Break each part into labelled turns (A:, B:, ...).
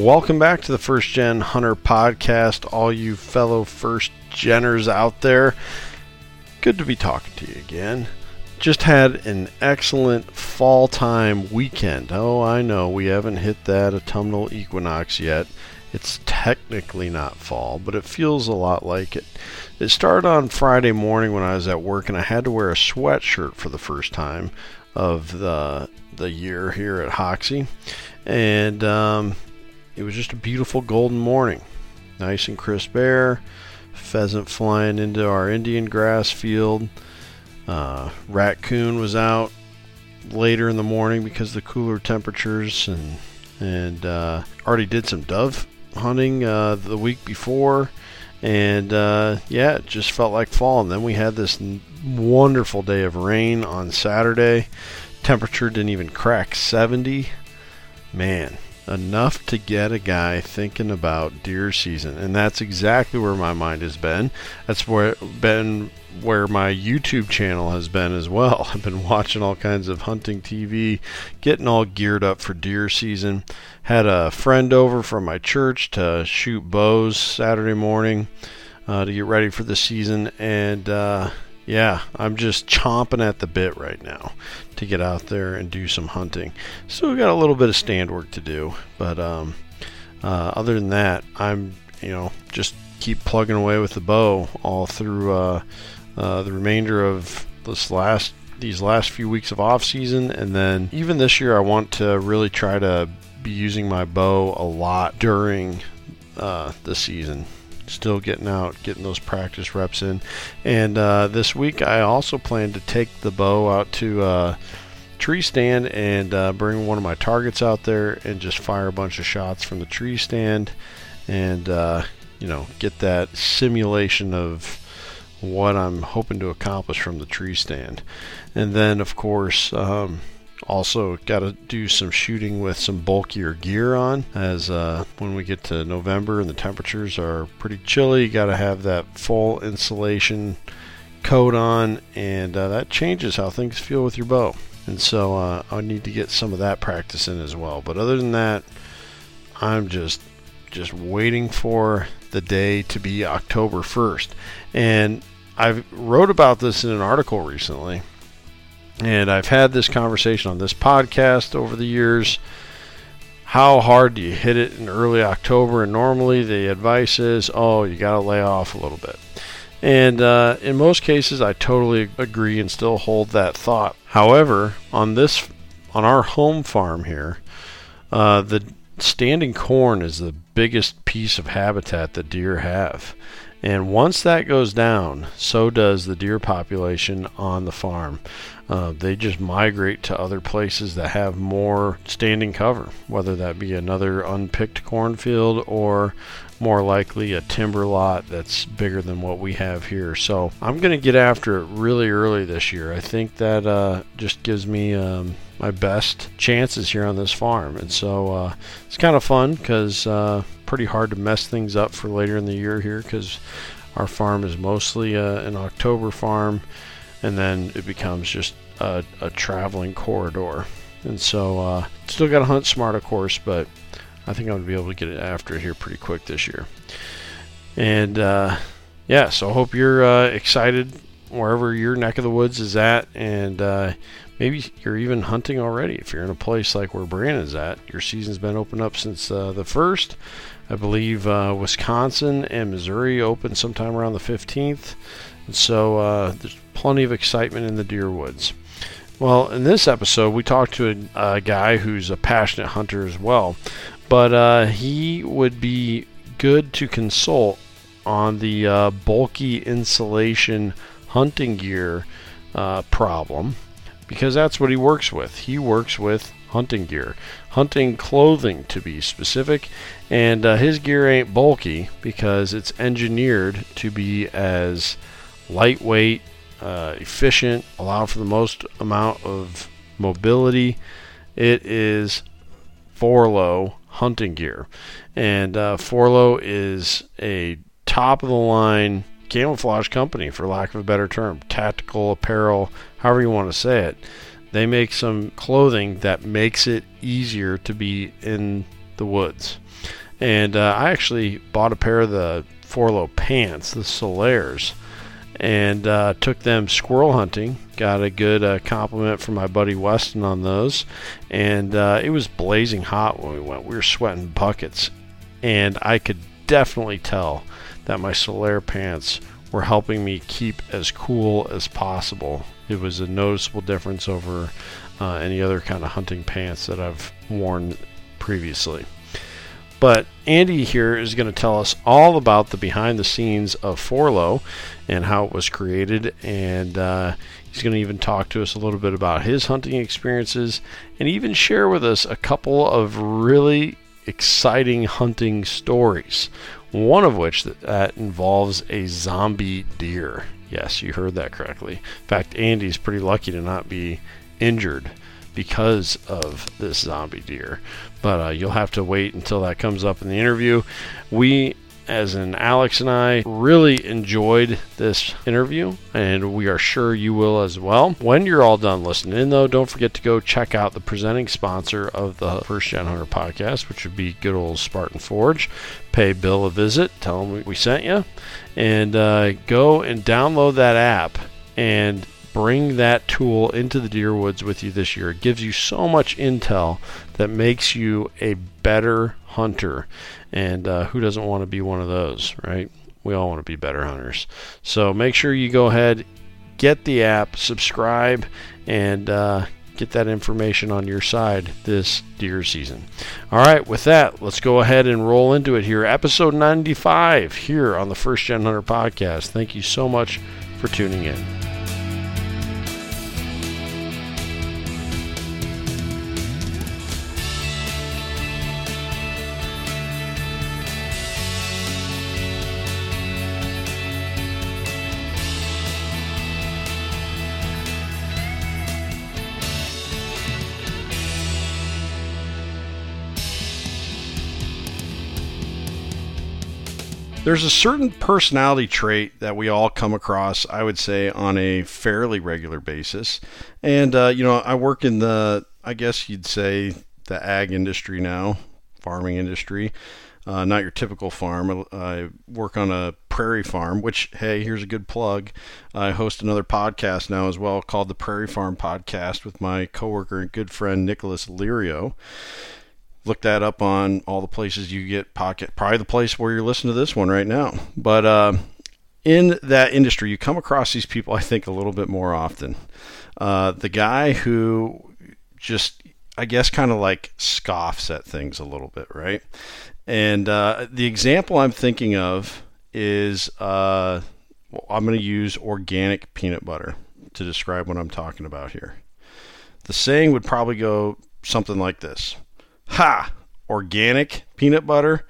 A: Welcome back to the First Gen Hunter podcast, all you fellow first geners out there. Good to be talking to you again. Just had an excellent fall time weekend. Oh, I know we haven't hit that autumnal equinox yet. It's technically not fall, but it feels a lot like it. It started on Friday morning when I was at work and I had to wear a sweatshirt for the first time of the the year here at Hoxie. And um, it was just a beautiful golden morning. Nice and crisp air, pheasant flying into our Indian grass field. Uh, raccoon was out later in the morning because the cooler temperatures, and and uh, already did some dove hunting uh, the week before, and uh, yeah, it just felt like fall. And then we had this wonderful day of rain on Saturday. Temperature didn't even crack 70. Man, enough to get a guy thinking about deer season and that's exactly where my mind has been that's where been where my YouTube channel has been as well. I've been watching all kinds of hunting TV, getting all geared up for deer season. Had a friend over from my church to shoot bows Saturday morning uh, to get ready for the season, and uh, yeah, I'm just chomping at the bit right now to get out there and do some hunting. So we got a little bit of stand work to do, but um, uh, other than that, I'm you know just keep plugging away with the bow all through uh, uh, the remainder of this last these last few weeks of off season, and then even this year, I want to really try to be using my bow a lot during uh, the season still getting out, getting those practice reps in. And uh, this week, I also plan to take the bow out to uh, tree stand and uh, bring one of my targets out there and just fire a bunch of shots from the tree stand, and uh, you know, get that simulation of what I'm hoping to accomplish from the tree stand. And then, of course. Um, also, got to do some shooting with some bulkier gear on, as uh, when we get to November and the temperatures are pretty chilly, you got to have that full insulation coat on, and uh, that changes how things feel with your bow. And so uh, I need to get some of that practice in as well. But other than that, I'm just just waiting for the day to be October 1st. And I wrote about this in an article recently and I've had this conversation on this podcast over the years. How hard do you hit it in early October? And normally the advice is, oh, you got to lay off a little bit. And uh, in most cases, I totally agree and still hold that thought. However, on this, on our home farm here, uh, the standing corn is the biggest piece of habitat that deer have. And once that goes down, so does the deer population on the farm. Uh, they just migrate to other places that have more standing cover, whether that be another unpicked cornfield or more likely a timber lot that's bigger than what we have here. So I'm going to get after it really early this year. I think that uh, just gives me um, my best chances here on this farm. And so uh, it's kind of fun because uh, pretty hard to mess things up for later in the year here because our farm is mostly uh, an October farm and then it becomes just a, a traveling corridor. And so, uh, still got to hunt smart, of course, but I think I'm going to be able to get it after here pretty quick this year. And uh, yeah, so I hope you're uh, excited wherever your neck of the woods is at, and uh, maybe you're even hunting already. If you're in a place like where Brandon's at, your season's been open up since uh, the first. I believe uh, Wisconsin and Missouri open sometime around the 15th. And so uh, there's plenty of excitement in the deer woods. Well, in this episode, we talked to a, a guy who's a passionate hunter as well, but uh, he would be good to consult on the uh, bulky insulation hunting gear uh, problem because that's what he works with. He works with
B: hunting gear, hunting clothing to be specific. And uh, his gear ain't bulky because it's engineered to be as lightweight, uh, efficient, allow for the most amount of mobility. It is Forloh hunting gear. And uh, Forloh is a top of the line camouflage company, for lack of a better term, tactical apparel, however you want to say it. They make some clothing that makes it easier to be in the woods. And uh, I actually bought a pair of the Forloh pants, the Solaires, and uh, took them squirrel hunting. Got a good uh, compliment from my buddy Weston on those. And uh, it was blazing hot when we went. We were sweating buckets. And I could definitely tell that my Solaire pants were helping me keep as cool as possible. It was a noticeable difference over uh, any other kind of hunting pants that I've worn previously. But Andy here is going to tell us all about the behind the scenes of Forloh and how it was created. And uh, he's going to even talk to us a little bit about his hunting experiences and even share with us a couple of really exciting hunting stories. One of which that involves a zombie deer. Yes, you heard that correctly. In fact, Andy's pretty lucky to not be injured because of this zombie deer. But uh, you'll have to wait until that comes up in the interview. We as in Alex and I, really enjoyed this interview, and we are sure you will as well. When you're all done listening though, don't forget to go check out the presenting sponsor of the First Gen Hunter podcast, which would be good old Spartan Forge. Pay Bill a visit, tell him we sent you, and uh, go and download that app and bring that tool into the deer woods with you this year. It gives you so much intel that makes you a better hunter. And uh, who doesn't want to be one of those, right? We all want to be better hunters. So make sure you go ahead, get the app, subscribe, and uh, get that information on your side this deer season. All right, with that, let's go ahead and roll into it here. Episode 95 here on the First Gen Hunter podcast. Thank you so much for tuning in. There's a certain personality trait that we all come across, I would say, on a fairly regular basis. And, uh, you know, I work in the, I guess you'd say, the ag industry now, farming industry. Uh, not your typical farm. I work on a prairie farm, which, hey, here's a good plug. I host another podcast now as well called the Prairie Farm Podcast with my coworker and good friend Nicholas Lirio look that up on all the places you get pocket probably the place where you're listening to this one right now. But uh, in that industry you come across these people i think a little bit more often. Uh, the guy who just i guess kind of like scoffs at things a little bit right? And uh, the example i'm thinking of is uh, i'm going to use organic peanut butter to describe what i'm talking about here. The saying would probably go something like this Ha! Organic peanut butter?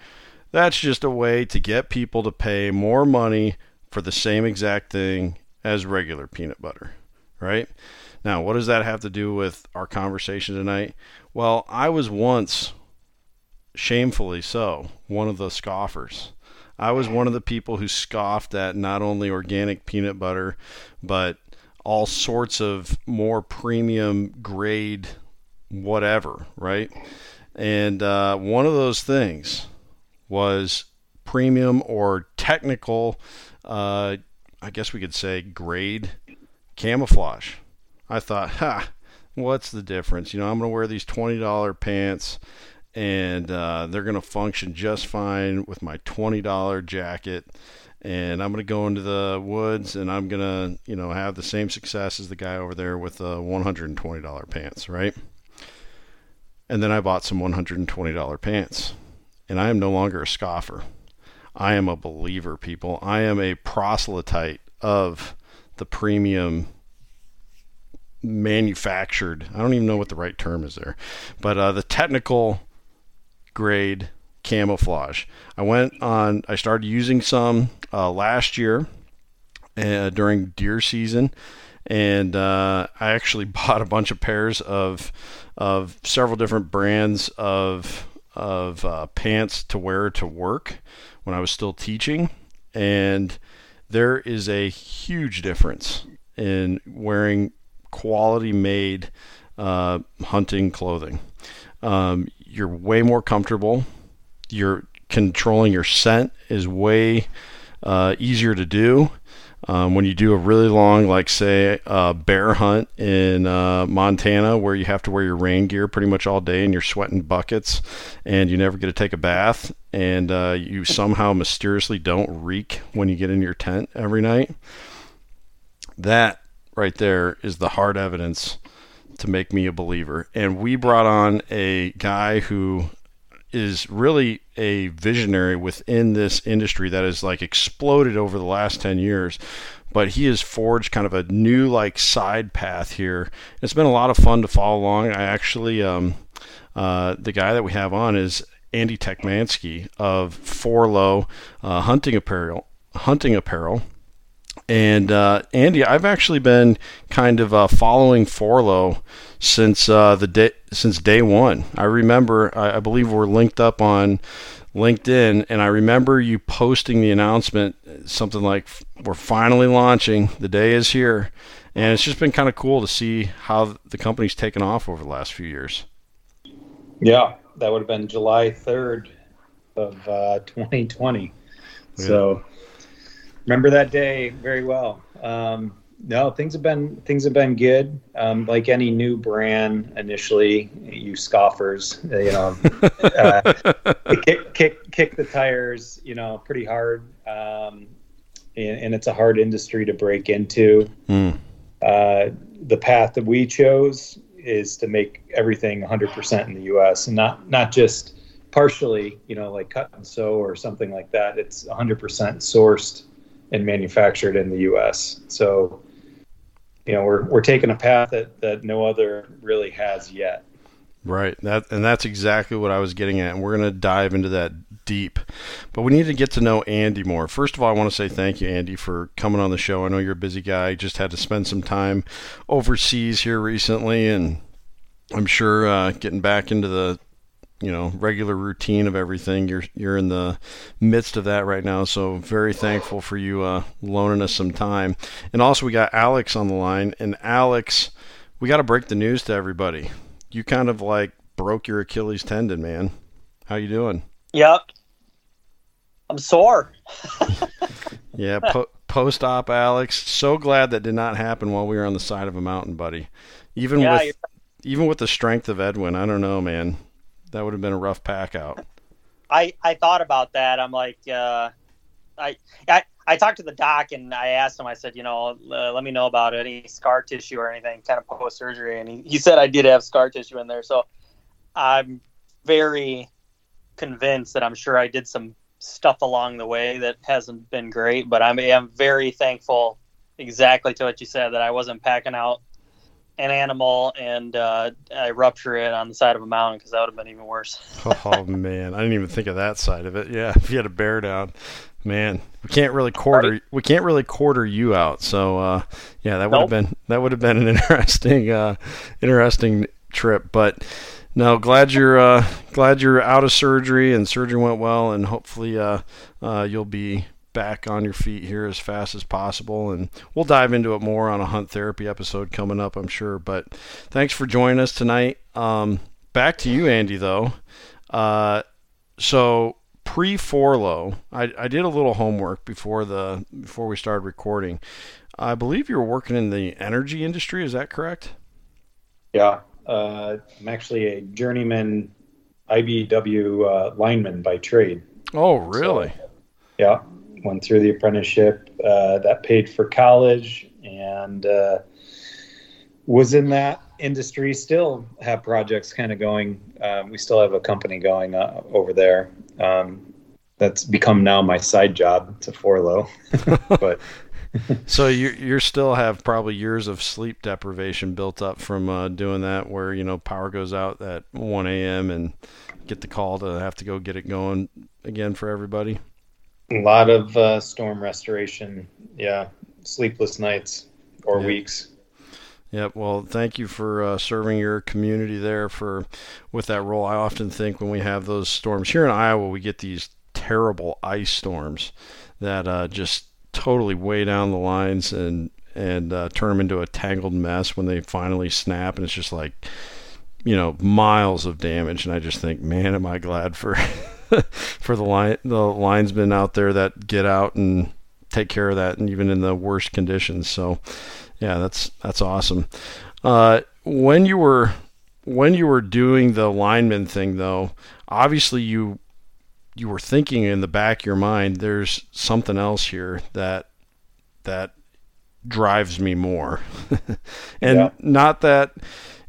B: That's just a way to get people to pay more money for the same exact thing as regular peanut butter, right? Now, what does that have to do with our conversation tonight? Well, I was once, shamefully so, one of the scoffers. I was one of the people who scoffed at not only organic peanut butter, but all sorts of more premium grade whatever, right? And uh, one of those things was premium or technical, uh, I guess we could say grade camouflage. I thought, ha, what's the difference? You know, I'm going to wear these $20 pants and uh, they're going to function just fine with my $20 jacket. And I'm going to go into the woods and I'm going to, you know, have the same success as the guy over there with the $120 pants, right? And then I bought some $120 pants. And I am no longer a scoffer. I am a believer, people. I am a proselyte of the premium manufactured. I don't even know what the right term is there, but uh, the technical grade camouflage. I went on. I started using some uh, last year uh, during deer season, and uh, I actually bought a bunch of pairs of of several different brands of of uh, pants to wear to work when I was still teaching, and there is a huge difference in wearing quality made uh, hunting clothing. Um, you're way more comfortable. You're controlling your scent is way uh, easier to do. Um, when you do a really long, like say, uh, bear hunt in uh, Montana, where you have to wear your rain gear pretty much all day and you're sweating buckets and you never get to take a bath, and uh, you somehow mysteriously don't reek when you get in your tent every night, that right there is the hard evidence to make me a believer. And we brought on a guy who is really a visionary within this industry that has like exploded over the last 10 years but he has forged kind of a new like side path here. It's been a lot of fun to follow along. I actually um, uh, the guy that we have on is andy techmanski of forloh uh, hunting apparel hunting apparel and uh, Andy, I've actually been kind of uh, following Forloh since uh, the day since day one. I remember, I, I, believe we're linked up on LinkedIn, and I remember you posting the announcement, something like "We're finally launching. The day is here," and it's just been kind of cool to see how the company's taken off over the last few years.
C: Yeah, that would have been July third of 2020. Uh, yeah. So remember that day very well. Um, no, things have been things have been good. Um, like any new brand, initially, you scoffers, you know, uh, kick, kick kick the tires, you know, pretty hard. Um, and, and, it's a hard industry to break into. Mm. Uh, the path that we chose is to make everything 100% in the U.S. and not not just partially, you know, like cut and sew or something like that. It's 100% sourced and manufactured in the U.S. So, you know, we're we're taking a path that that no other really has yet.
B: Right. That and that's exactly what I was getting at, and we're going to dive into that deep. But we need to get to know Andy more. First of all, I want to say thank you, Andy, for coming on the show. I know you're a busy guy. Just had to spend some time overseas here recently, and I'm sure uh, getting back into the you know regular routine of everything. You're you're in the midst of that right now, so very thankful for you uh, loaning us some time. And also we got Alex on the line, and Alex, we got to break the news to everybody. You kind of like broke your Achilles tendon, man. How you doing?
D: Yep, I'm sore.
B: yeah, po- post op, Alex. So glad that did not happen while we were on the side of a mountain, buddy. Even yeah, with even with the strength of Edwin, I don't know, man that would have been a rough pack out.
D: I I thought about that. I'm like, uh, I, I I talked to the doc and I asked him. I said, you know, let me know about any scar tissue or anything, kind of post surgery. And he, he said I did have scar tissue in there. So I'm very convinced that I'm sure I did some stuff along the way that hasn't been great. But I'm I'm very thankful, exactly to what you said, that I wasn't packing out an animal and uh, I rupture it on the side of a mountain because that would have been even worse.
B: oh man, I didn't even think of that side of it. Yeah, if you had a bear down, man, we can't really quarter right. we can't really quarter you out. So uh, yeah, that would nope. have been that would have been an interesting uh, interesting trip. But no, glad you're uh, glad you're out of surgery and surgery went well, and hopefully uh, uh, you'll be back on your feet here as fast as possible. And we'll dive into it more on a hunt therapy episode coming up, I'm sure. But thanks for joining us tonight. Um, back to you, Andy, though. Uh, so pre Forloh, I, I did a little homework before the before we started recording. I believe you were working in the energy industry. Is that correct?
C: Yeah, uh, I'm actually a journeyman IBEW uh, lineman by trade.
B: Oh, really?
C: So, yeah, went through the apprenticeship uh, that paid for college and uh, was in that industry still have projects kind of going um, we still have a company going uh, over there um, that's become now my side job to Forloh but
B: so you you still have probably years of sleep deprivation built up from uh, doing that, where you know power goes out at 1 a.m. and get the call to have to go get it going again for everybody.
C: A lot of uh, storm restoration, yeah, sleepless nights or weeks.
B: Yep. Well, thank you for uh, serving your community there for with that role. I often think when we have those storms here in Iowa, we get these terrible ice storms that uh, just totally weigh down the lines and and uh, turn them into a tangled mess when they finally snap, and it's just like you know miles of damage. And I just think, man, am I glad for for the line the linesmen out there that get out and take care of that, and even in the worst conditions. So yeah, that's that's awesome. Uh, when you were when you were doing the lineman thing, though, obviously you you were thinking in the back of your mind, there's something else here that that drives me more, and yeah. not that.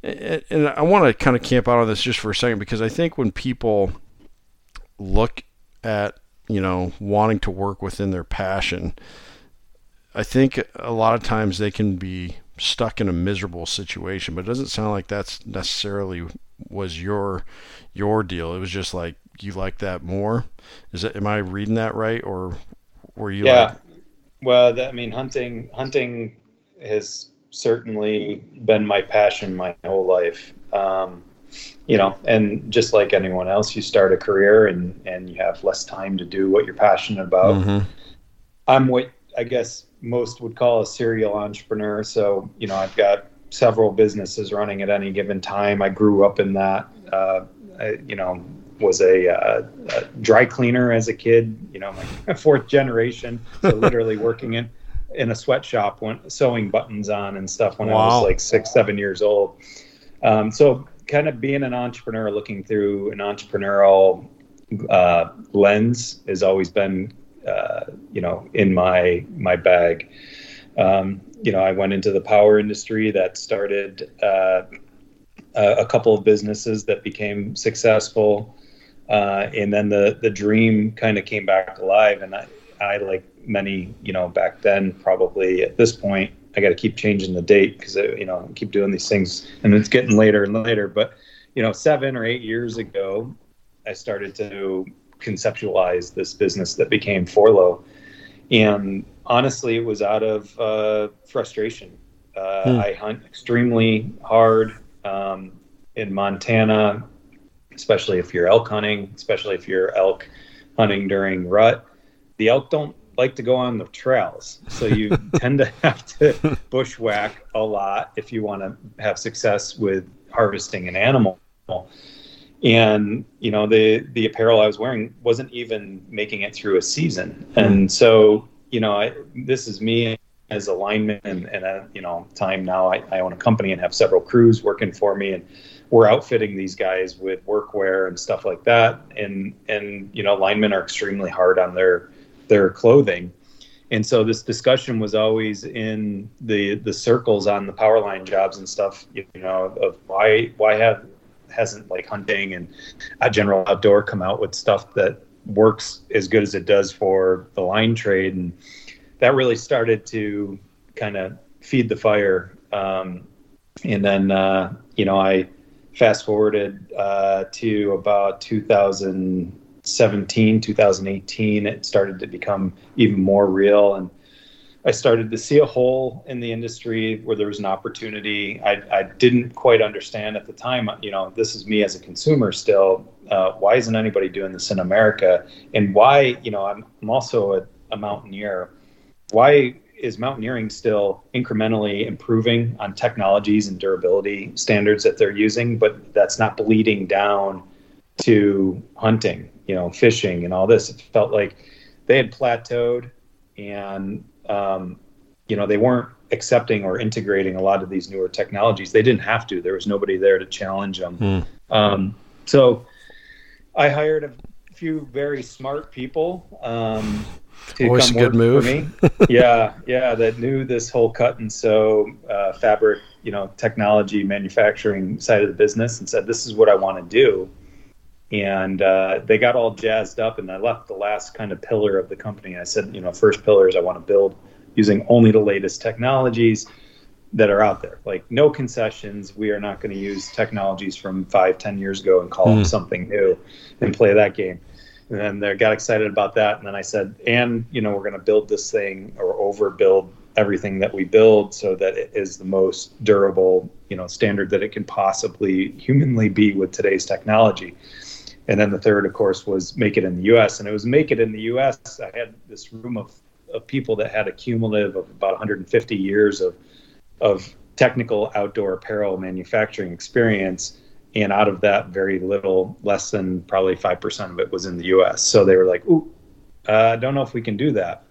B: And I want to kind of camp out on this just for a second because I think when people look at you know wanting to work within their passion, I think a lot of times they can be stuck in a miserable situation, but it doesn't sound like that's necessarily was your your deal. It was just like you like that more. Is it? Am I reading that right, or were you?
C: Yeah.
B: Like...
C: well, I mean, hunting hunting has certainly been my passion my whole life. Um, you know, and just like anyone else, you start a career and and you have less time to do what you're passionate about. Mm-hmm. I'm what I guess most would call a serial entrepreneur. So, you know, I've got several businesses running at any given time. I grew up in that. Uh, I, you know, was a, uh, a, dry cleaner as a kid. You know, my fourth generation. So literally working in in a sweatshop, when, sewing buttons on and stuff when wow. I was like six, seven years old. Um, so, kind of being an entrepreneur, looking through an entrepreneurial uh, lens, has always been uh, you know, in my my bag. Um, you know, I went into the power industry that started uh, a couple of businesses that became successful, uh, and then the the dream kind of came back alive. And I, I like many, you know, back then probably at this point, I got to keep changing the date because you know I keep doing these things, and it's getting later and later. But you know, seven or eight years ago, I started to conceptualize this business that became Forloh. And honestly, it was out of uh, frustration. Uh, hmm. I hunt extremely hard um, in Montana, especially if you're elk hunting, especially if you're elk hunting during rut. The elk don't like to go on the trails, so you tend to have to bushwhack a lot if you want to have success with harvesting an animal and you know the the apparel I was wearing wasn't even making it through a season. And hmm. so you know, I, this is me as a lineman, and, and a, you know, time now I, I own a company and have several crews working for me, and we're outfitting these guys with workwear and stuff like that. And and you know, linemen are extremely hard on their their clothing. And so this discussion was always in the the circles on the power line jobs and stuff, you know, of why why have hasn't like hunting and a general outdoor come out with stuff that works as good as it does for the line trade and that really started to kind of feed the fire um, and then uh, you know i fast forwarded uh, to about 2017 2018 it started to become even more real and I started to see a hole in the industry where there was an opportunity. I, I didn't quite understand at the time. You know, this is me as a consumer still. Uh, why isn't anybody doing this in America? And why, you know, I'm, I'm also a, a mountaineer. Why is mountaineering still incrementally improving on technologies and durability standards that they're using, but that's not bleeding down to hunting, you know, fishing and all this? It felt like they had plateaued and um, you know, they weren't accepting or integrating a lot of these newer technologies. They didn't have to. There was nobody there to challenge them. Hmm. Um, so I hired a few very smart people um,
B: to Always come work move. for me.
C: yeah, yeah, that knew this whole cut and sew uh, fabric, you know, technology manufacturing side of the business, and said, "This is what I want to do." And uh, they got all jazzed up and i left the last kind of pillar of the company i said you know first pillar is i want to build using only the latest technologies that are out there. Like no concessions. We are not going to use technologies from five, ten years ago and call mm. them something new and play that game. And then they got excited about that. And then I said, and you know, we're going to build this thing or overbuild everything that we build so that it is the most durable, you know, standard that it can possibly humanly be with today's technology. And then the third, of course, was make it in the U.S. And it was make it in the U.S. I had this room of, of people that had a cumulative of about 150 years of of technical outdoor apparel manufacturing experience and out of that very little less than probably 5% of it was in the us so they were like ooh i uh, don't know if we can do that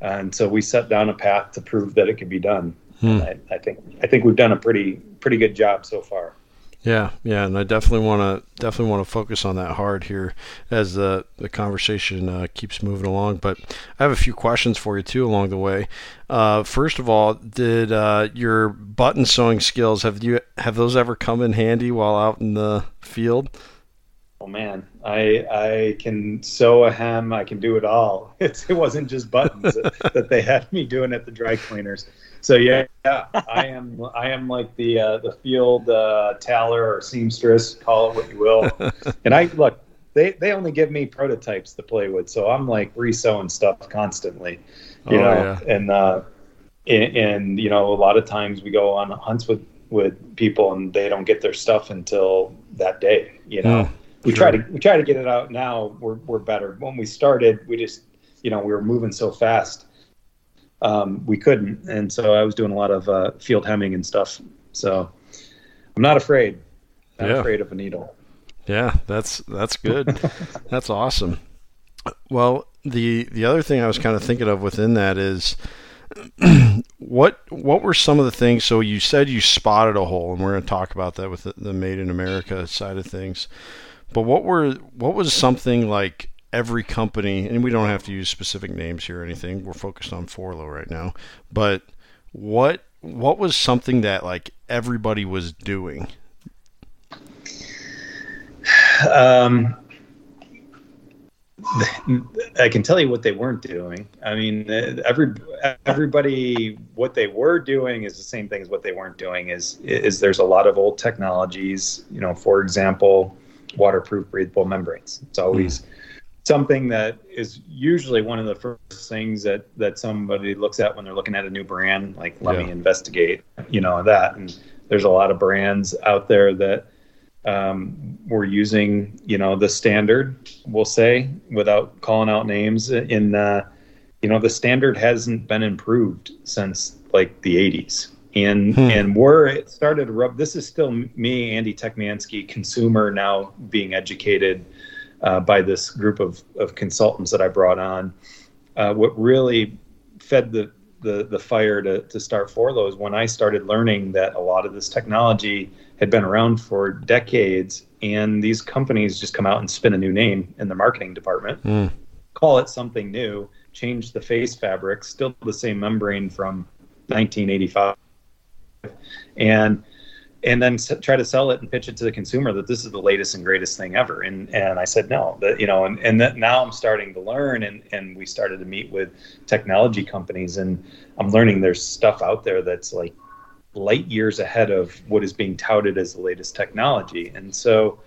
C: and so we set down a path to prove that it could be done hmm. I, I, think i think we've done a pretty pretty good job so far
B: yeah, yeah, and I definitely want to definitely want to focus on that hard here as the the conversation uh, keeps moving along. But I have a few questions for you too along the way. Uh, first of all, did uh, your button sewing skills have you have those ever come in handy while out in the field?
C: Oh man, I I can sew a hem. I can do it all. It's, it wasn't just buttons that, that they had me doing at the dry cleaners so yeah, yeah, I am I am like the uh, the field uh, taller or seamstress, call it what you will. and I look, they they only give me prototypes to play with, so I'm like resewing stuff constantly, you oh, know. Yeah. And uh, and, and you know, a lot of times we go on hunts with with people, and they don't get their stuff until that day. You know, mm, we sure. try to we try to get it out now. We're we're better. When we started, we just you know we were moving so fast um, we couldn't. And so I was doing a lot of uh, field hemming and stuff. So I'm not afraid. Not yeah. afraid of a needle.
B: Yeah, that's that's good. that's awesome. Well, the the other thing I was kind of thinking of within that is what what were some of the things so you said you spotted a hole and we're going to talk about that with the, the made in america side of things but what were what was something like every company, and we don't have to use specific names here or anything. We're focused on Forloh right now. But what what was something that like everybody was doing?
C: Um, I can tell you what they weren't doing. I mean, every everybody what they were doing is the same thing as what they weren't doing. Is is there's a lot of old technologies. You know, for example, waterproof breathable membranes. It's always mm something that is usually one of the first things that that somebody looks at when they're looking at a new brand like let yeah. me investigate you know that and there's a lot of brands out there that um, we're using you know the standard we'll say without calling out names in uh, you know the standard hasn't been improved since like the 80s and hmm. and where it started to rub this is still me andy techmanski consumer now being educated uh, by this group of, of consultants that I brought on. Uh, what really fed the, the, the fire to, to start Forloh is when I started learning that a lot of this technology had been around for decades, and these companies just come out and spin a new name in the marketing department, mm. call it something new, change the face fabric, still the same membrane from 1985, and and then try to sell it and pitch it to the consumer that this is the latest and greatest thing ever. And and I said no, that you know, and and that now I'm starting to learn, and and we started to meet with technology companies, and I'm learning there's stuff out there that's like light years ahead of what is being touted as the latest technology, and so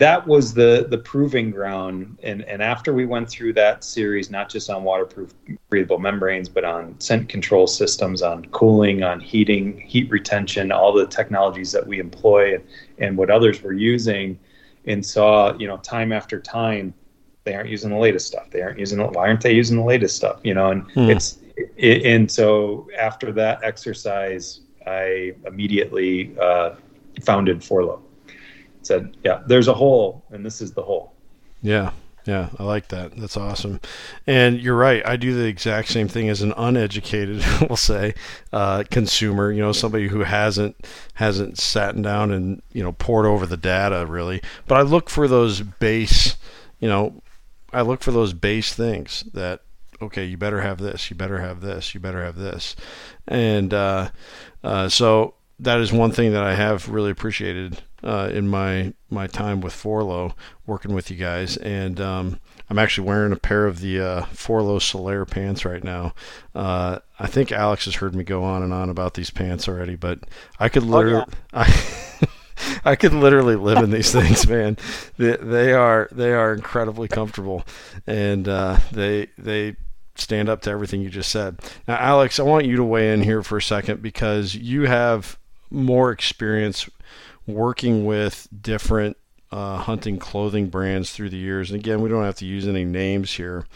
C: that was the the proving ground. And and after we went through that series not just on waterproof breathable membranes but on scent control systems on cooling on heating heat retention all the technologies that we employ and, and what others were using and saw you know time after time they aren't using the latest stuff. They aren't using why aren't they using the latest stuff? You know and hmm. it's it, and so after that exercise i immediately uh, founded forloh said, yeah, there's a hole, and this is the hole.
B: Yeah. Yeah, I like that. That's awesome. And you're right. I do the exact same thing as an uneducated, we'll say, uh, consumer. You know, somebody who hasn't hasn't sat down and you know poured over the data really. But I look for those base. You know, I look for those base things that okay, you better have this, you better have this, you better have this, and uh, uh, so that is one thing that I have really appreciated uh, in my my time with Forloh, working with you guys, and um, I'm actually wearing a pair of the uh, Forloh Solaire pants right now. Uh, I think Alex has heard me go on and on about these pants already, but I could literally, oh, yeah. I, I could literally live in these things, man. They, they, are they are incredibly comfortable, and uh, they they stand up to everything you just said. Now, Alex, I want you to weigh in here for a second because you have more experience working with different uh, hunting clothing brands through the years. And again, we don't have to use any names here,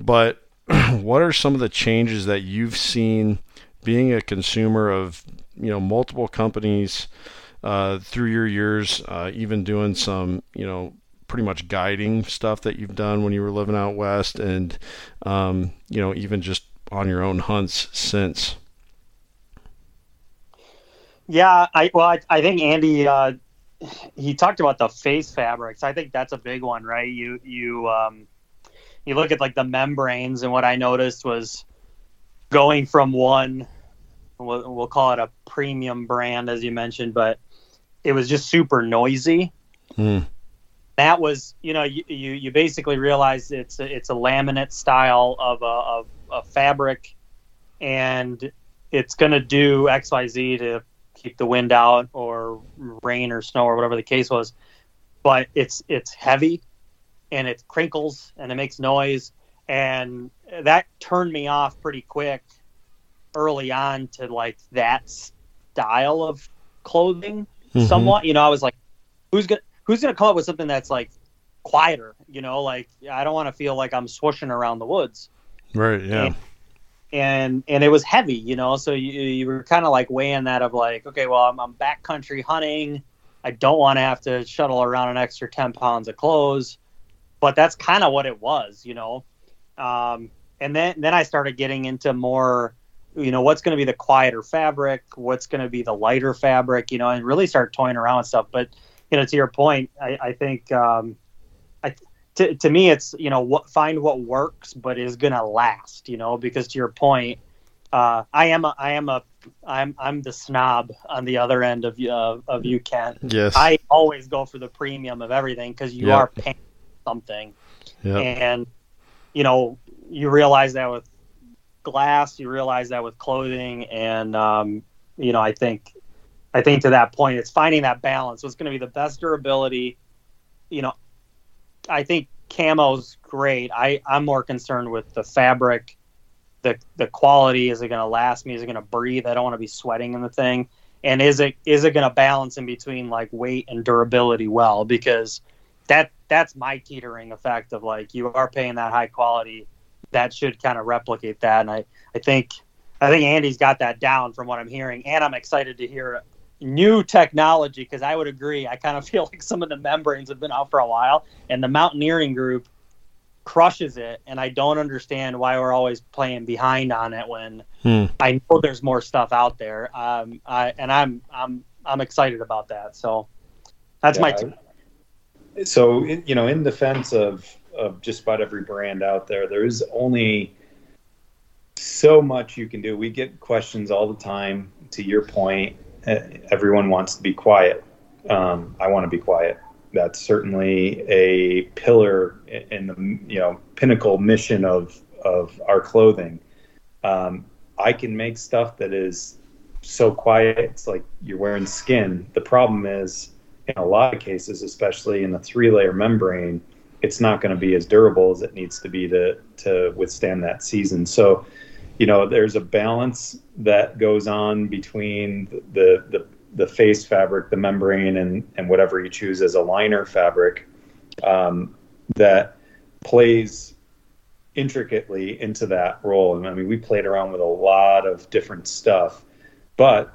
B: but what are some of the changes that you've seen being a consumer of you know multiple companies uh, through your years, uh, even doing some you know pretty much guiding stuff that you've done when you were living out west, and um, you know even just on your own hunts since.
D: Yeah, I well, I, I think Andy uh, he talked about the face fabrics. I think that's a big one, right? You you um, you look at like the membranes, and what I noticed was going from one, we'll, we'll call it a premium brand, as you mentioned, but it was just super noisy. Mm. That was, you know, you, you, you basically realize it's a, it's a laminate style of a, of a fabric, and it's going to do X Y Z to keep the wind out or rain or snow or whatever the case was. But it's it's heavy and it crinkles and it makes noise and that turned me off pretty quick early on to like that style of clothing mm-hmm. somewhat. You know, I was like, who's gonna who's gonna come up with something that's like quieter? You know, like I don't want to feel like I'm swooshing around the woods.
B: Right. Yeah.
D: And, and and it was heavy, you know. So you you were kind of like weighing that of like, okay, well, I'm, I'm backcountry hunting. I don't want to have to shuttle around an extra ten pounds of clothes, but that's kind of what it was, you know. Um, and then then I started getting into more, you know, what's going to be the quieter fabric, what's going to be the lighter fabric, you know, and really start toying around with stuff. But you know, to your point, I, I think um, to, to me it's you know what find what works but is gonna last you know because to your point uh, I am a, I am a I'm I'm the snob on the other end of uh, of you Ken
B: yes
D: I always go for the premium of everything because you yep. are paying something yep. and you know you realize that with glass you realize that with clothing and um, you know I think I think to that point it's finding that balance what's going to be the best durability you know I think camo's great. I I'm more concerned with the fabric, the the quality. Is it going to last me? Is it going to breathe? I don't want to be sweating in the thing. And is it is it going to balance in between like weight and durability well? Because that that's my teetering effect of like you are paying that high quality, that should kind of replicate that. And I I think I think Andy's got that down from what I'm hearing, and I'm excited to hear new technology because I would agree. I kind of feel like some of the membranes have been out for a while, and the mountaineering group crushes it. And I don't understand why we're always playing behind on it when hmm. I know there's more stuff out there. Um, I, and I'm I'm I'm excited about that. So that's yeah, my. T-
C: so you know, in defense of of just about every brand out there, there is only so much you can do. We get questions all the time. To your point, everyone wants to be quiet. Um, I want to be quiet. That's certainly a pillar in the you know pinnacle mission of of our clothing. Um, I can make stuff that is so quiet. It's like you're wearing skin. The problem is, in a lot of cases, especially in the three layer membrane, it's not going to be as durable as it needs to be to to withstand that season. So you know, there's a balance that goes on between the the, the face fabric, the membrane, and and whatever you choose as a liner fabric um, that plays intricately into that role. And I mean, we played around with a lot of different stuff, but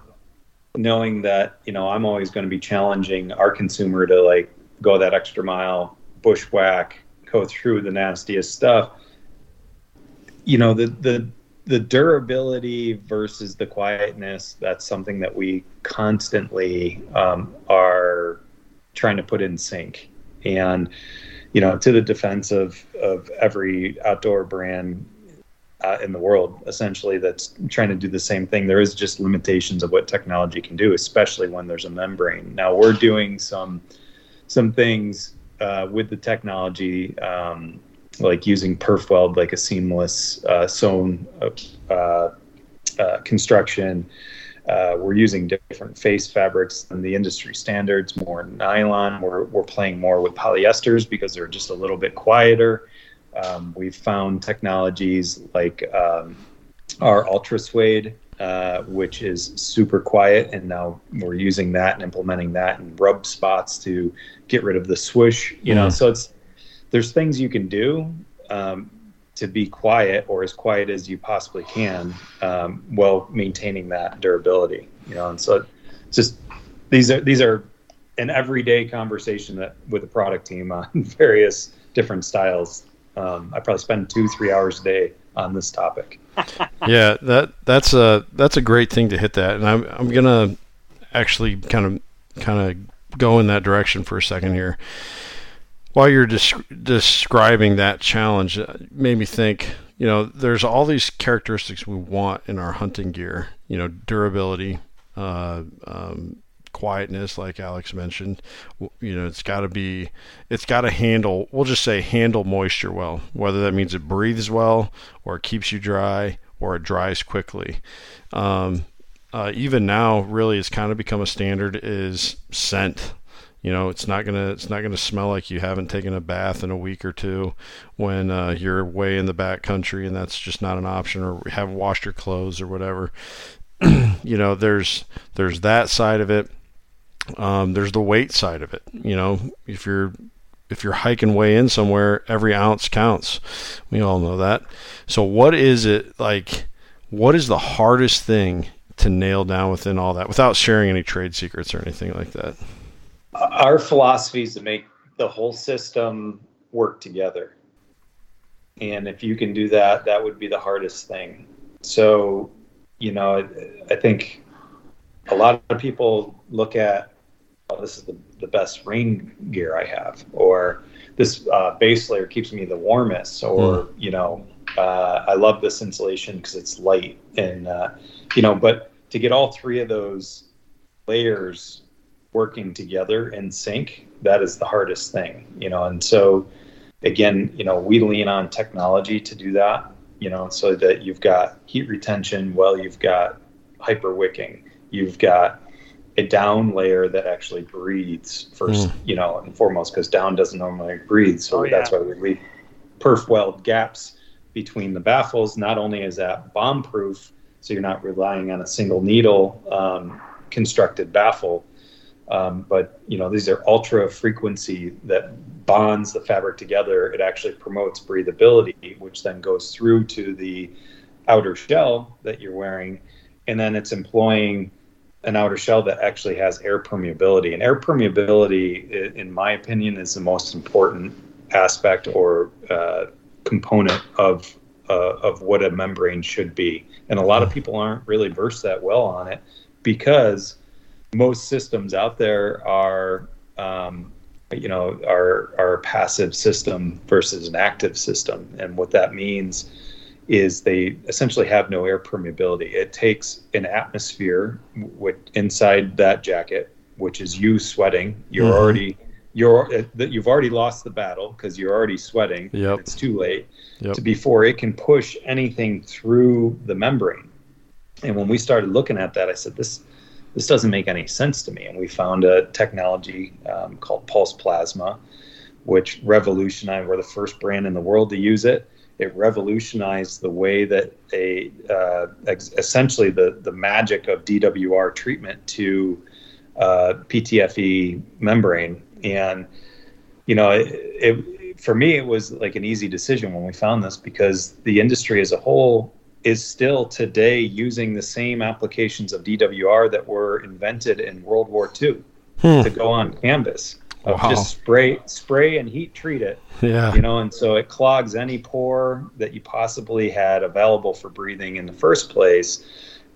C: knowing that you know I'm always going to be challenging our consumer to like go that extra mile, bushwhack, go through the nastiest stuff. You know, the the the durability versus the quietness that's something that we constantly um, are trying to put in sync and you know to the defense of of every outdoor brand uh, in the world essentially that's trying to do the same thing. There is just limitations of what technology can do, especially when there's a membrane. Now we're doing some some things uh, with the technology, um, like using perf weld, like a seamless uh, sewn uh, uh, construction. Uh, we're using different face fabrics than the industry standards, more nylon. We're, we're playing more with polyesters because they're just a little bit quieter. Um, we've found technologies like um, our Ultra Suede, uh, which is super quiet, and now we're using that and implementing that in rub spots to get rid of the swoosh. You know, mm. so it's there's things you can do um, to be quiet or as quiet as you possibly can, um, while maintaining that durability. You know, and so just these are these are an everyday conversation that with the product team on various different styles um, I probably spend two, three hours a day on this topic.
B: yeah, that that's a that's a great thing to hit that, and I'm I'm gonna actually kind of kind of go in that direction for a second here. While you're des- describing that challenge, it uh, made me think. You know, there's all these characteristics we want in our hunting gear. You know, durability, uh, um, quietness, like Alex mentioned. You know, it's got to be, it's got to handle, we'll just say handle moisture well, whether that means it breathes well or it keeps you dry or it dries quickly. Um, uh, even now, really, it's kind of become a standard is scent. You know, it's not gonna it's not gonna smell like you haven't taken a bath in a week or two when uh, you're way in the back country and that's just not an option, or haven't washed your clothes or whatever. you know, there's there's that side of it um, there's the weight side of it. You know, if you're if you're hiking way in somewhere, every ounce counts. We all know that. So, what is it like? What is the hardest thing to nail down within all that without sharing any trade secrets or anything like that?
C: Our philosophy is to make the whole system work together. And if you can do that, that would be the hardest thing. So, you know, I, I think a lot of people look at oh, this is the, the best rain gear I have, or this uh, base layer keeps me the warmest, or mm. you know, uh, I love this insulation because it's light, and uh, you know, but to get all three of those layers working together in sync, that is the hardest thing, you know, and so again, you know, we lean on technology to do that, you know, so that you've got heat retention while you've got hyper wicking, you've got a down layer that actually breathes first, mm. you know, and foremost, because down doesn't normally breathe. So oh, yeah. that's why we leave perf weld gaps between the baffles. Not only is that bomb proof, so you're not relying on a single needle um, constructed baffle, um, but you know these are ultra frequency that bonds the fabric together. It actually promotes breathability, which then goes through to the outer shell that you're wearing, and then it's employing an outer shell that actually has air permeability. And air permeability, in my opinion, is the most important aspect or uh, component of uh, of what a membrane should be. And a lot of people aren't really versed that well on it because most systems out there are, um, you know, are are a passive system versus an active system. And what that means is they essentially have no air permeability. It takes an atmosphere with, inside that jacket, which is you sweating. You're mm-hmm. already you're uh, you've already lost the battle because you're already sweating.
B: Yep.
C: It's too late yep. to before it can push anything through the membrane. And when we started looking at that, I said this this doesn't make any sense to me. And we found a technology um, called pulse plasma, which revolutionized. We're the first brand in the world to use it it revolutionized the way that a uh, ex- essentially the the magic of DWR treatment to uh, PTFE membrane, and you know, it, it, for me it was like an easy decision when we found this because the industry as a whole is still today using the same applications of DWR that were invented in World War II hmm. to go on canvas of wow. just spray spray and heat treat it.
B: Yeah.
C: You know, and so it clogs any pore that you possibly had available for breathing in the first place.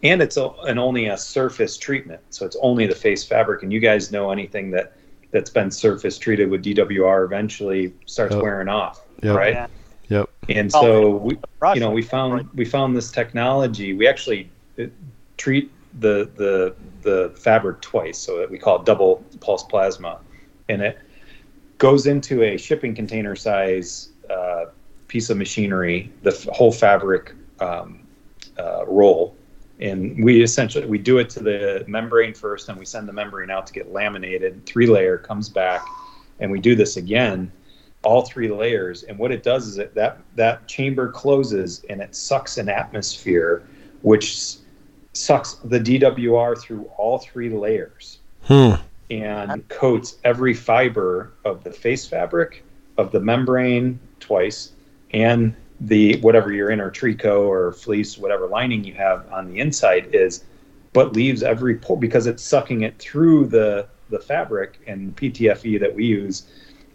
C: And it's a, an only a surface treatment. So it's only the face fabric. And you guys know anything that that's been surface treated with DWR eventually starts yep. wearing off. Yep. Right.
B: Yeah. Yep.
C: And
D: Oh,
C: so we, you know, we found we found this technology. We actually uh, treat the the the fabric twice, so that we call it double pulse plasma, and it goes into a shipping container size uh, piece of machinery, the f- whole fabric um, uh, roll, and we essentially we do it to the membrane first, and we send the membrane out to get laminated. Three layer comes back, and we do this again all three layers and what it does is it, that that chamber closes and it sucks an atmosphere which sucks the DWR through all three layers
B: Hmm.
C: and coats every fiber of the face fabric of the membrane twice and the whatever your inner tricot or fleece whatever lining you have on the inside is but leaves every pore because it's sucking it through the the fabric and PTFE that we use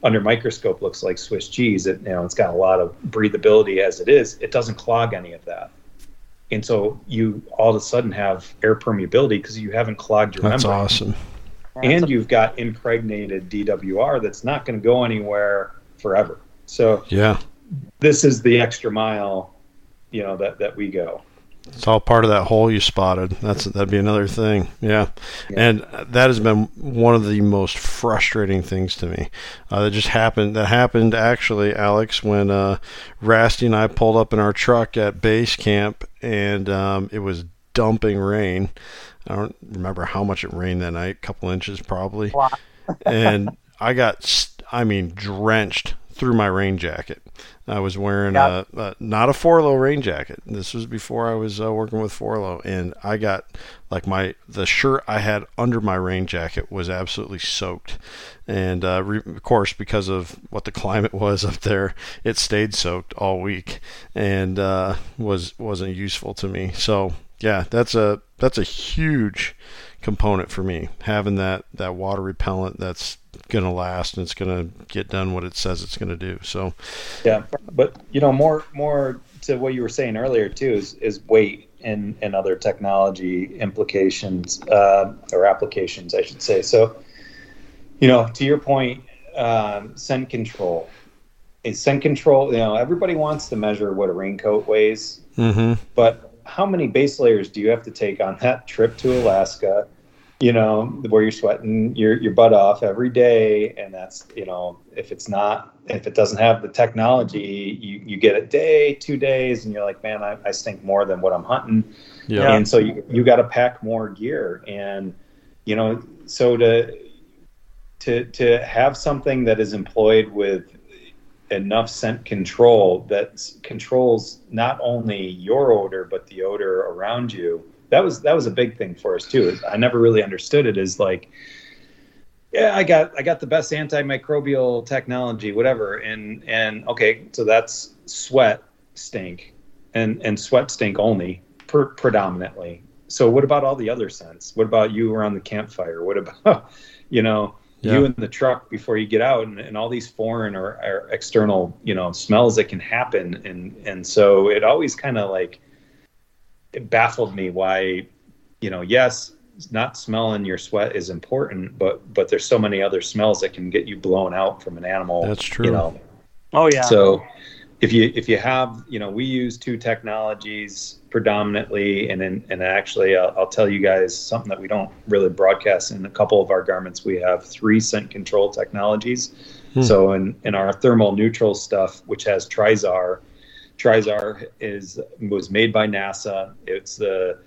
C: under microscope looks like Swiss cheese. It you know it's got a lot of breathability as it is. It doesn't clog any of that, and so you all of a sudden have air permeability because you haven't clogged your
B: That's
C: membrane,
B: awesome.
C: and you've got impregnated DWR that's not going to go anywhere forever. So
B: Yeah.
C: this is the extra mile, you know that that we go.
B: It's all part of that hole you spotted. That's that'd be another thing. Yeah, and that has been one of the most frustrating things to me. Uh, that just happened. That happened actually, Alex, when uh, Rasty and I pulled up in our truck at base camp, and um, it was dumping rain. I don't remember how much it rained that night. A couple inches probably.
D: Wow.
B: and I got, I mean, drenched through my rain jacket. I was wearing
D: Yeah.
B: a, a not a Forloh rain jacket. This was before I was uh, working with Forloh, and I got like my the shirt I had under my rain jacket was absolutely soaked, and uh, re- of course because of what the climate was up there, it stayed soaked all week, and uh, was wasn't useful to me. So yeah, that's a that's a huge component for me having that that water repellent that's going to last and it's going to get done what it says it's going to do. So
C: Yeah, but you know, more more to what you were saying earlier too is is weight and and other technology implications uh, or applications, I should say. So, you know, to your point, um, scent control. Is scent control. You know, everybody wants to measure what a raincoat weighs,
B: mhm.
C: but how many base layers do you have to take on that trip to Alaska? You know, where you're sweating your your butt off every day, and that's you know, if it's not, if it doesn't have the technology, you you get a day, two days, and you're like, man, I, I stink more than what I'm hunting,
B: Yeah.
C: and so you you got to pack more gear, and you know, so to to to have something that is employed with enough scent control that controls not only your odor but the odor around you. That was that was a big thing for us too. I never really understood it as like yeah i got i got the best antimicrobial technology whatever and and okay so that's sweat stink and and sweat stink only per, predominantly. So what about all the other scents? What about you around the campfire? What about you know
B: Yeah.
C: you in the truck before you get out and, and all these foreign or, or external you know smells that can happen and and so it always kind of like it baffled me why you know yes not smelling your sweat is important but but there's so many other smells that can get you blown out from an animal
B: That's true.
C: you know
D: Oh yeah.
C: so if you if you have you know we use two technologies predominantly and in, and actually I'll, I'll tell you guys something that we don't really broadcast in a couple of our garments. We have three scent control technologies.
B: Hmm.
C: so in in our thermal neutral stuff which has trizar trizar is was made by nasa. It's the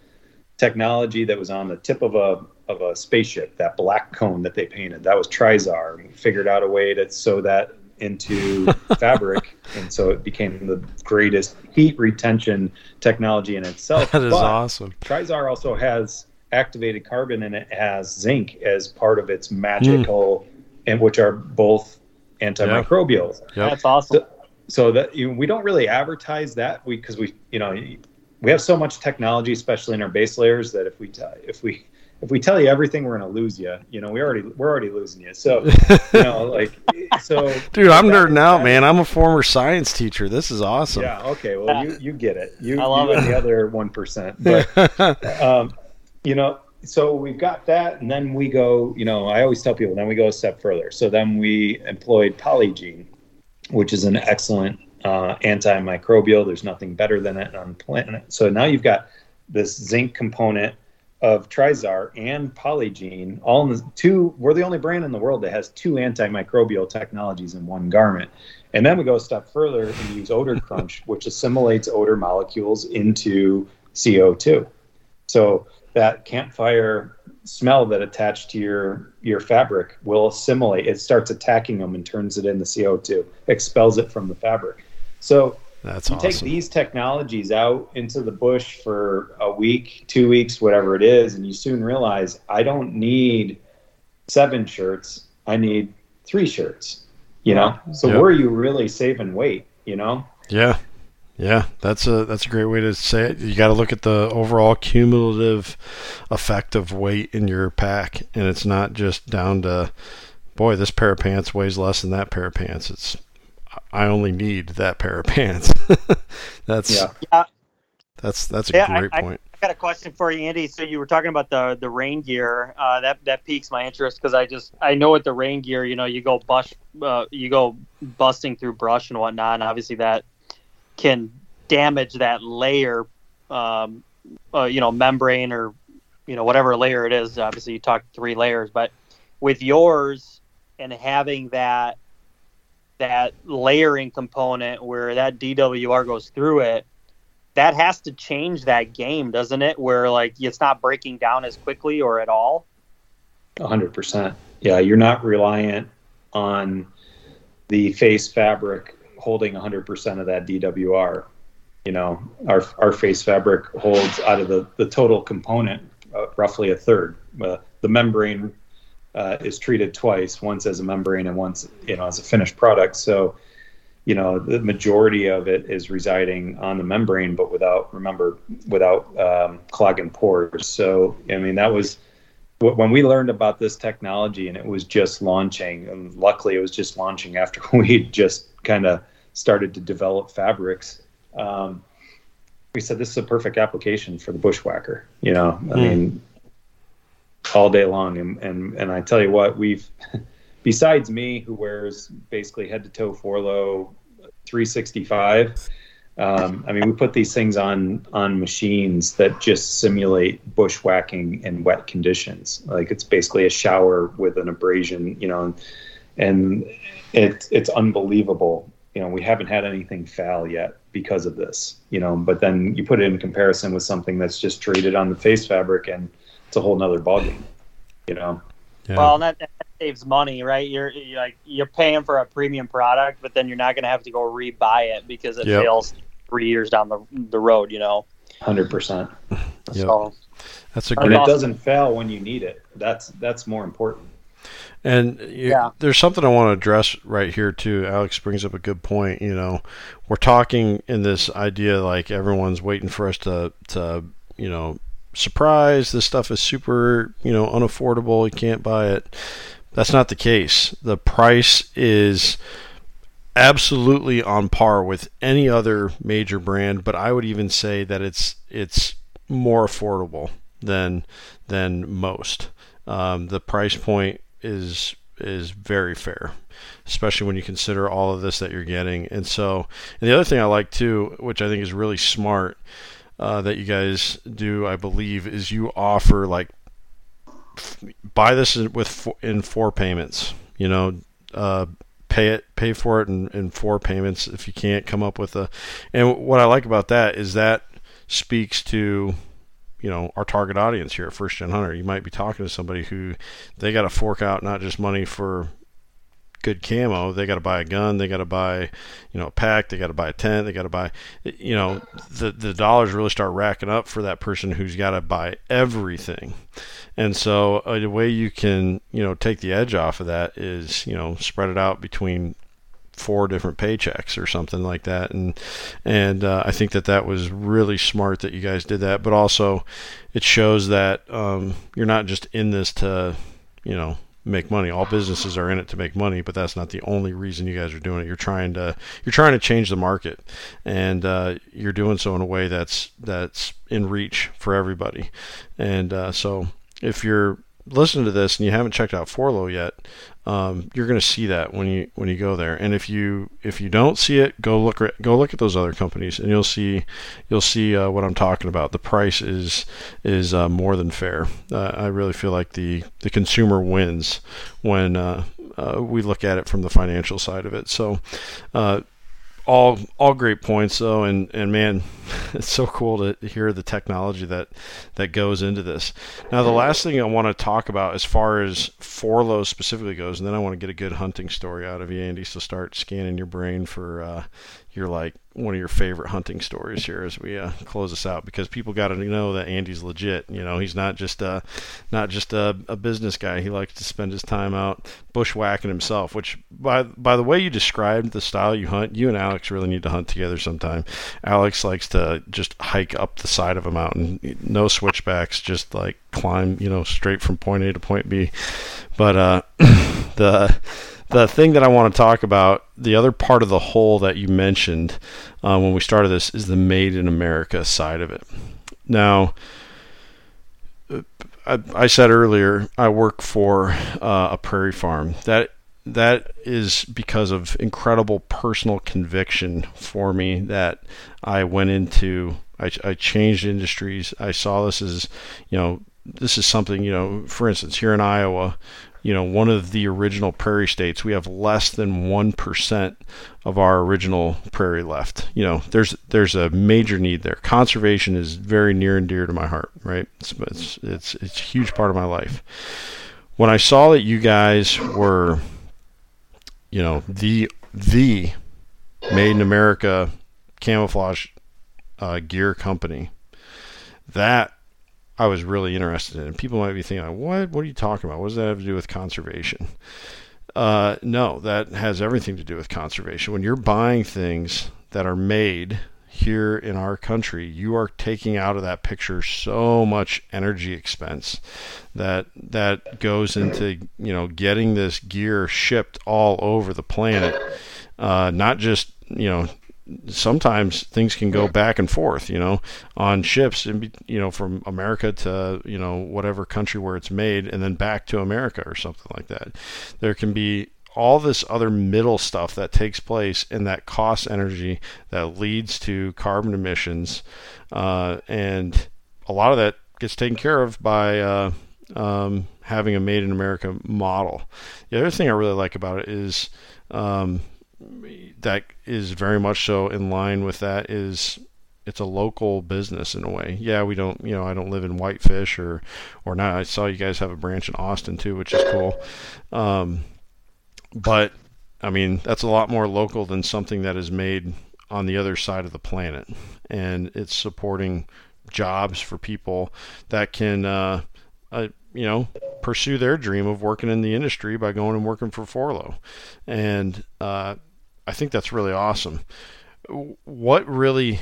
C: technology that was on the tip of a of a spaceship that black cone that they painted. That was trizar. We figured out a way to sew that into fabric and so it became the greatest heat retention technology in itself
B: That is
C: But
B: awesome.
C: trizar also has activated carbon and it has zinc as part of its magical hmm. and which are both antimicrobials
B: Yep.
D: That's awesome.
C: so that you know, we don't really advertise that we because we you know we have so much technology especially in our base layers that if we t- if we if we tell you everything we're going to lose you you know we already we're already losing you so you know like so
B: Dude, I'm nerding out,
C: that-
B: man. I'm a former science teacher. This is awesome.
C: yeah okay well you you get it you
D: I love
C: you
D: it.
C: the other 1% but um, you know, so we've got that, and then we go. You know, I always tell people, then we go a step further. So then we employed Polygiene, which is an excellent uh, antimicrobial. There's nothing better than it on the planet. So now you've got this zinc component of Trizar and Polygiene, all in the two. We're the only brand in the world that has two antimicrobial technologies in one garment. And then we go a step further and use Odor Crunch, which assimilates odor molecules into CO2. So that campfire smell that attached to your your fabric will assimilate. It starts attacking them and turns it into CO2, expels it from the fabric. So
B: That's
C: you
B: awesome.
C: take these technologies out into the bush for a week, two weeks, whatever it is, and you soon realize I don't need seven shirts. I need three shirts. You know, so
B: Yep.
C: where are you really saving weight? You know,
B: Yeah. Yeah, that's a that's a great way to say it. You got to look at the overall cumulative effect of weight in your pack, and it's not just down to, boy, this pair of pants weighs less than that pair of pants. It's I only need that pair of pants. that's
C: Yeah.
D: Yeah.
B: that's that's a
D: Yeah,
B: great
D: I-
B: point.
D: I got a question for you, Andy. So you were talking about the the rain gear. Uh, that that piques my interest because I just I know with the rain gear, you know, you go bush, uh, you go busting through brush and whatnot, and obviously that can damage that layer, um, uh, you know, membrane or you know whatever layer it is. Obviously, you talked three layers, but with yours and having that that layering component where that DWR goes through it that has to change that game, doesn't it? Where like it's not breaking down as quickly or at all.
C: hundred percent. Yeah, you're not reliant on the face fabric holding hundred percent of that DWR. You know, our our face fabric holds out of the the total component uh, roughly a third. Uh, the membrane uh, is treated twice, once as a membrane and once you know as a finished product. So, you know, the majority of it is residing on the membrane, but without remember without um, clogging pores. So, I mean, that was when we learned about this technology and it was just launching. And luckily, it was just launching after we just kind of started to develop fabrics. Um, we said this is a perfect application for the bushwhacker. You know, I
B: Hmm.
C: mean, all day long. And and and I tell you what, we've besides me, who wears basically head to toe Forloh 365. Um, I mean, we put these things on on machines that just simulate bushwhacking in wet conditions. Like it's basically a shower with an abrasion, you know, and it's it's unbelievable. You know, we haven't had anything foul yet because of this. You know, but then you put it in comparison with something that's just treated on the face fabric, and it's a whole nother ballgame. You know,
B: Yeah.
D: Well, and that, that saves money, right? You're, you're like you're paying for a premium product, but then you're not going to have to go rebuy it because it
B: Yep.
D: fails three years down the the road. You know.
C: hundred percent.
B: Yep.
D: So
B: that's a
C: And
B: great
C: it doesn't fail when you need it. That's that's more important.
B: And you,
D: Yeah.
B: there's something I want to address right here too. Alex brings up a good point. You know, we're talking in this idea like everyone's waiting for us to to you know surprise. This stuff is super you know unaffordable. You can't buy it. That's not the case. The price is absolutely on par with any other major brand, but I would even say that it's it's more affordable than than most. Um, the price point is is very fair, especially when you consider all of this that you're getting. And so, and the other thing I like too, which I think is really smart, uh, that you guys do, I believe, is you offer like f- buy this with four, in four payments. You know, uh, pay it, pay for it in, in four payments if you can't come up with a. And what I like about that is that speaks to you know our target audience here at First Gen Hunter. You might be talking to somebody who they got to fork out not just money for good camo. They got to buy a gun. They got to buy you know a pack. They got to buy a tent. They got to buy you know the the dollars really start racking up for that person who's got to buy everything. And so uh, the way you can you know take the edge off of that is you know spread it out between four different paychecks or something like that and and uh, I think that that was really smart that you guys did that but also it shows that um, you're not just in this to you know make money. All businesses are in it to make money but that's not the only reason you guys are doing it. You're trying to you're trying to change the market and uh, you're doing so in a way that's that's in reach for everybody. And uh, so if you're listening to this and you haven't checked out Forloh yet, um, you're going to see that when you when you go there. And if you if you don't see it, go look go look at those other companies, and you'll see you'll see uh, what I'm talking about. The price is is uh, more than fair. Uh, I really feel like the the consumer wins when uh, uh, we look at it from the financial side of it. So uh, all all great points though and and man it's so cool to hear the technology that that goes into this. Now the last thing i want to talk about as far as forloh specifically goes and then i want to get a good hunting story out of you andy so start scanning your brain for uh, your like one of your favorite hunting stories here as we uh, close this out because people got to know that Andy's legit. You know, he's not just a not just a, a, business guy. He likes to spend his time out bushwhacking himself. Which by by the way you described the style you hunt, you and Alex really need to hunt together sometime. Alex likes to just hike up the side of a mountain, no switchbacks, just like climb, you know, straight from point A to point B. But uh, the the thing that I want to talk about, the other part of the whole that you mentioned uh, when we started this, is the made in America side of it. Now, I, I said earlier, I work for uh, a prairie farm. That that is because of incredible personal conviction for me that I went into. I, I changed industries. I saw this as, you know, this is something, you know, for instance, here in Iowa, you know, one of the original prairie states, we have less than 1% of our original prairie left. You know, there's there's a major need there. Conservation is very near and dear to my heart, right? It's it's it's, it's a huge part of my life. When I saw that you guys were you know, the the made in America camouflage uh, gear company, that I was really interested in. People might be thinking, what? What are you talking about? What does that have to do with conservation? Uh, no, that has everything to do with conservation. When you're buying things that are made here in our country, you are taking out of that picture so much energy expense that that goes into you know getting this gear shipped all over the planet, uh, not just you know sometimes things can go back and forth, you know, on ships and you know from America to you know whatever country where it's made, and then back to America or something like that. There can be all this other middle stuff that takes place and that costs energy that leads to carbon emissions, uh, and a lot of that gets taken care of by uh, um, having a made in America model. The other thing I really like about it is um, that is very much so in line with that is it's a local business in a way. Yeah, we don't, you know, I don't live in Whitefish or or not. I saw you guys have a branch in Austin too, which is cool. Um, but I mean, that's a lot more local than something that is made on the other side of the planet, and it's supporting jobs for people that can, uh, uh, you know, pursue their dream of working in the industry by going and working for Forloh, and uh, I think that's really awesome. What really,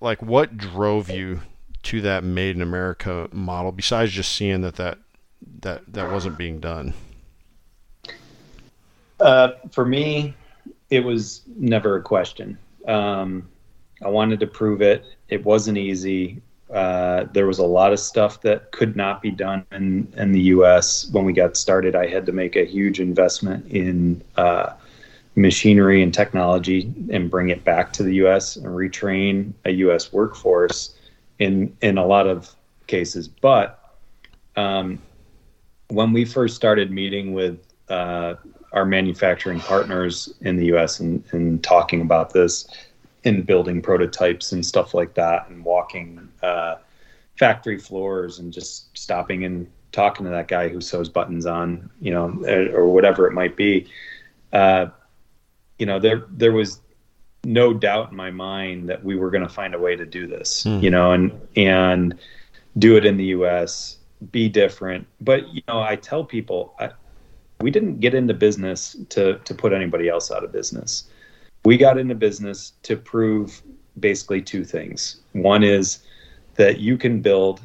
B: like, what drove you to that Made in America model besides just seeing that that that that wasn't being done?
C: Uh, for me, it was never a question. Um, I wanted to prove it. It wasn't easy. Uh, there was a lot of stuff that could not be done in, in the U.S. When we got started, I had to make a huge investment in uh, machinery and technology and bring it back to the U.S. and retrain a U.S. workforce in in a lot of cases. But um, when we first started meeting with uh, our manufacturing partners in the U.S. and, and talking about this and building prototypes and stuff like that, and walking uh, factory floors and just stopping and talking to that guy who sews buttons on, you know, or whatever it might be. Uh, you know, there there was no doubt in my mind that we were going to find a way to do this, mm. you know, and and do it in the U.S. Be different, but you know, I tell people I, we didn't get into business to to put anybody else out of business. We got into business to prove basically two things. One is that you can build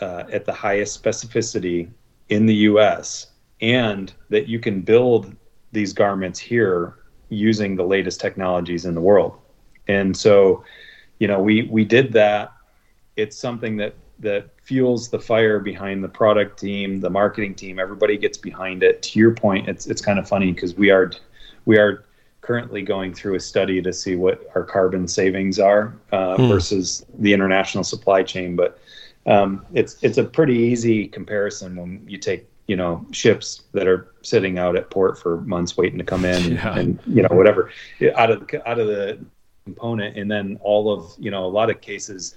C: uh, at the highest specificity in the U.S. and that you can build these garments here using the latest technologies in the world. And so, you know, we we did that. It's something that that fuels the fire behind the product team, the marketing team. Everybody gets behind it. To your point, it's it's kind of funny because we are we are currently going through a study to see what our carbon savings are uh, hmm. versus the international supply chain. But um, it's it's a pretty easy comparison when you take you know ships that are sitting out at port for months waiting to come in yeah. and, you know whatever out of out of the component. And then all of you know a lot of cases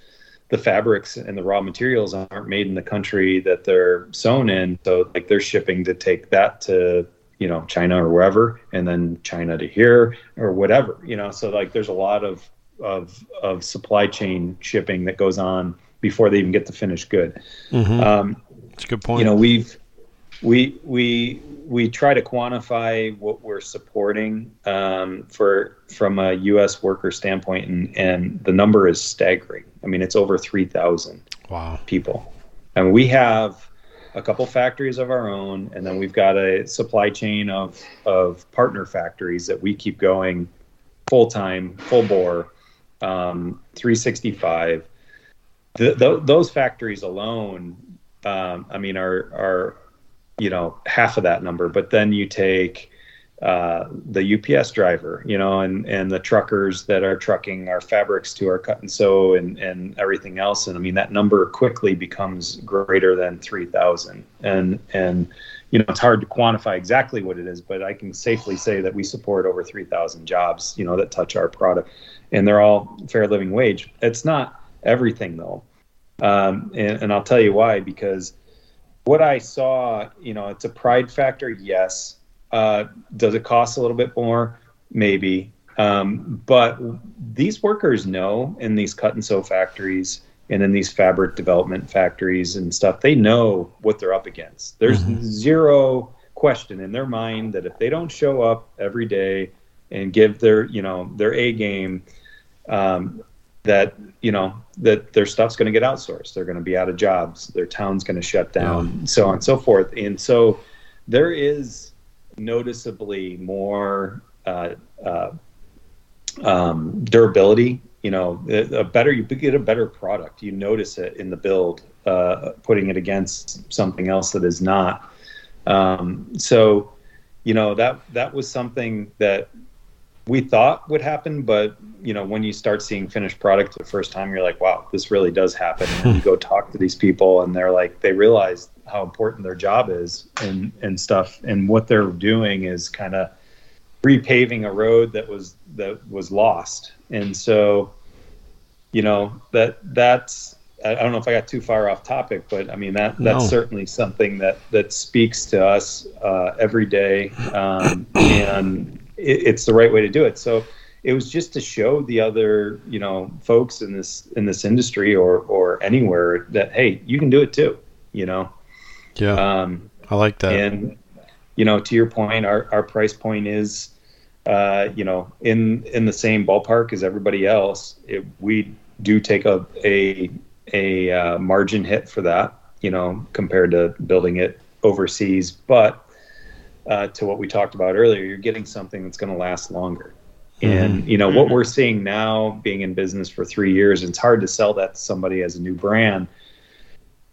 C: the fabrics and the raw materials aren't made in the country that they're sewn in. So like they're shipping to take that to you know china or wherever and then china to here or whatever you know. So like there's a lot of of of supply chain shipping that goes on before they even get the finished good.
B: Mm-hmm. um, that's a good point.
C: you know we've we we we try to quantify what we're supporting um, for from a U.S. worker standpoint, and, and the number is staggering. I mean, it's over three thousand
B: wow.
C: people, and we have a couple factories of our own, and then we've got a supply chain of of partner factories that we keep going full time, full bore, um, 365. The, the, those factories alone, um, I mean, are are you know half of that number but then you take uh, the UPS driver, you know, and and the truckers that are trucking our fabrics to our cut and sew and and everything else, and I mean that number quickly becomes greater than three thousand, and and, you know it's hard to quantify exactly what it is, but I can safely say that we support over three thousand jobs, you know, that touch our product, and they're all fair living wage. It's not everything though, um, and, and I'll tell you why because what I saw, you know, it's a pride factor. Yes. Uh, does it cost a little bit more? Maybe. Um, but these workers know in these cut and sew factories and in these fabric development factories and stuff, they know what they're up against. There's mm-hmm. zero question in their mind that if they don't show up every day and give their, you know, their A game, um, that you know that their stuff's going to get outsourced. They're going to be out of jobs. Their town's going to shut down yeah. so on and so forth. And so there is noticeably more uh, uh, um, durability you know a better you get a better product you notice it in the build uh, putting it against something else that is not. Um, so you know that that was something that we thought would happen, but you know, when you start seeing finished product the first time, you're like, wow, this really does happen. And you go talk to these people and they're like, they realize how important their job is and, and stuff. And what they're doing is kind of repaving a road that was, that was lost. And so, you know, that that's, I don't know if I got too far off topic, but I mean, that, that's no. certainly something that, that speaks to us uh, every day. Um, and, it, it's the right way to do it. So it was just to show the other, you know, folks in this in this industry or or anywhere that hey, you can do it too. You know.
B: Yeah. Um, I like that.
C: And you know, to your point, our our price point is, uh, you know, in in the same ballpark as everybody else. It, we do take a a a uh, margin hit for that, you know, compared to building it overseas, but uh, to what we talked about earlier, you're getting something that's going to last longer. Mm-hmm. And you know mm-hmm. what we're seeing now, being in business for three years, it's hard to sell that to somebody as a new brand.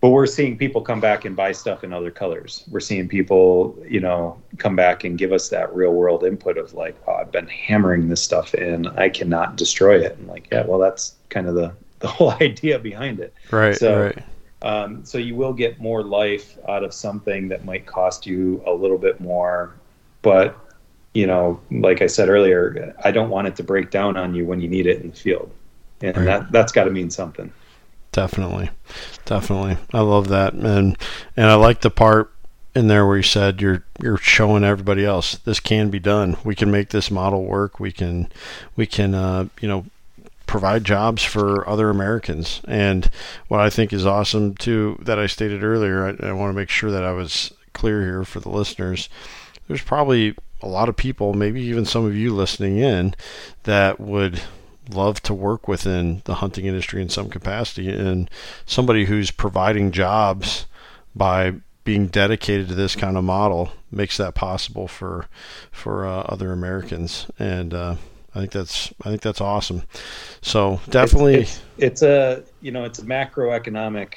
C: But we're seeing people come back and buy stuff in other colors. We're seeing people, you know, come back and give us that real world input of like, oh, I've been hammering this stuff in, I cannot destroy it. And like, yeah, well, that's kind of the the whole idea behind it.
B: Right.
C: So,
B: right.
C: Um, so you will get more life out of something that might cost you a little bit more, but you know, like I said earlier, I don't want it to break down on you when you need it in the field, and right. that that's got to mean something.
B: Definitely, definitely. I love that, and and I like the part in there where you said you're you're showing everybody else this can be done. We can make this model work. We can we can uh, you know provide jobs for other Americans. And what I think is awesome too, that I stated earlier, I, I want to make sure that I was clear here for the listeners. There's probably a lot of people, maybe even some of you listening in, that would love to work within the hunting industry in some capacity and somebody who's providing jobs by being dedicated to this kind of model makes that possible for for uh, other Americans and uh, I think that's I think that's awesome. So definitely,
C: it's, it's, it's, a you know it's a macroeconomic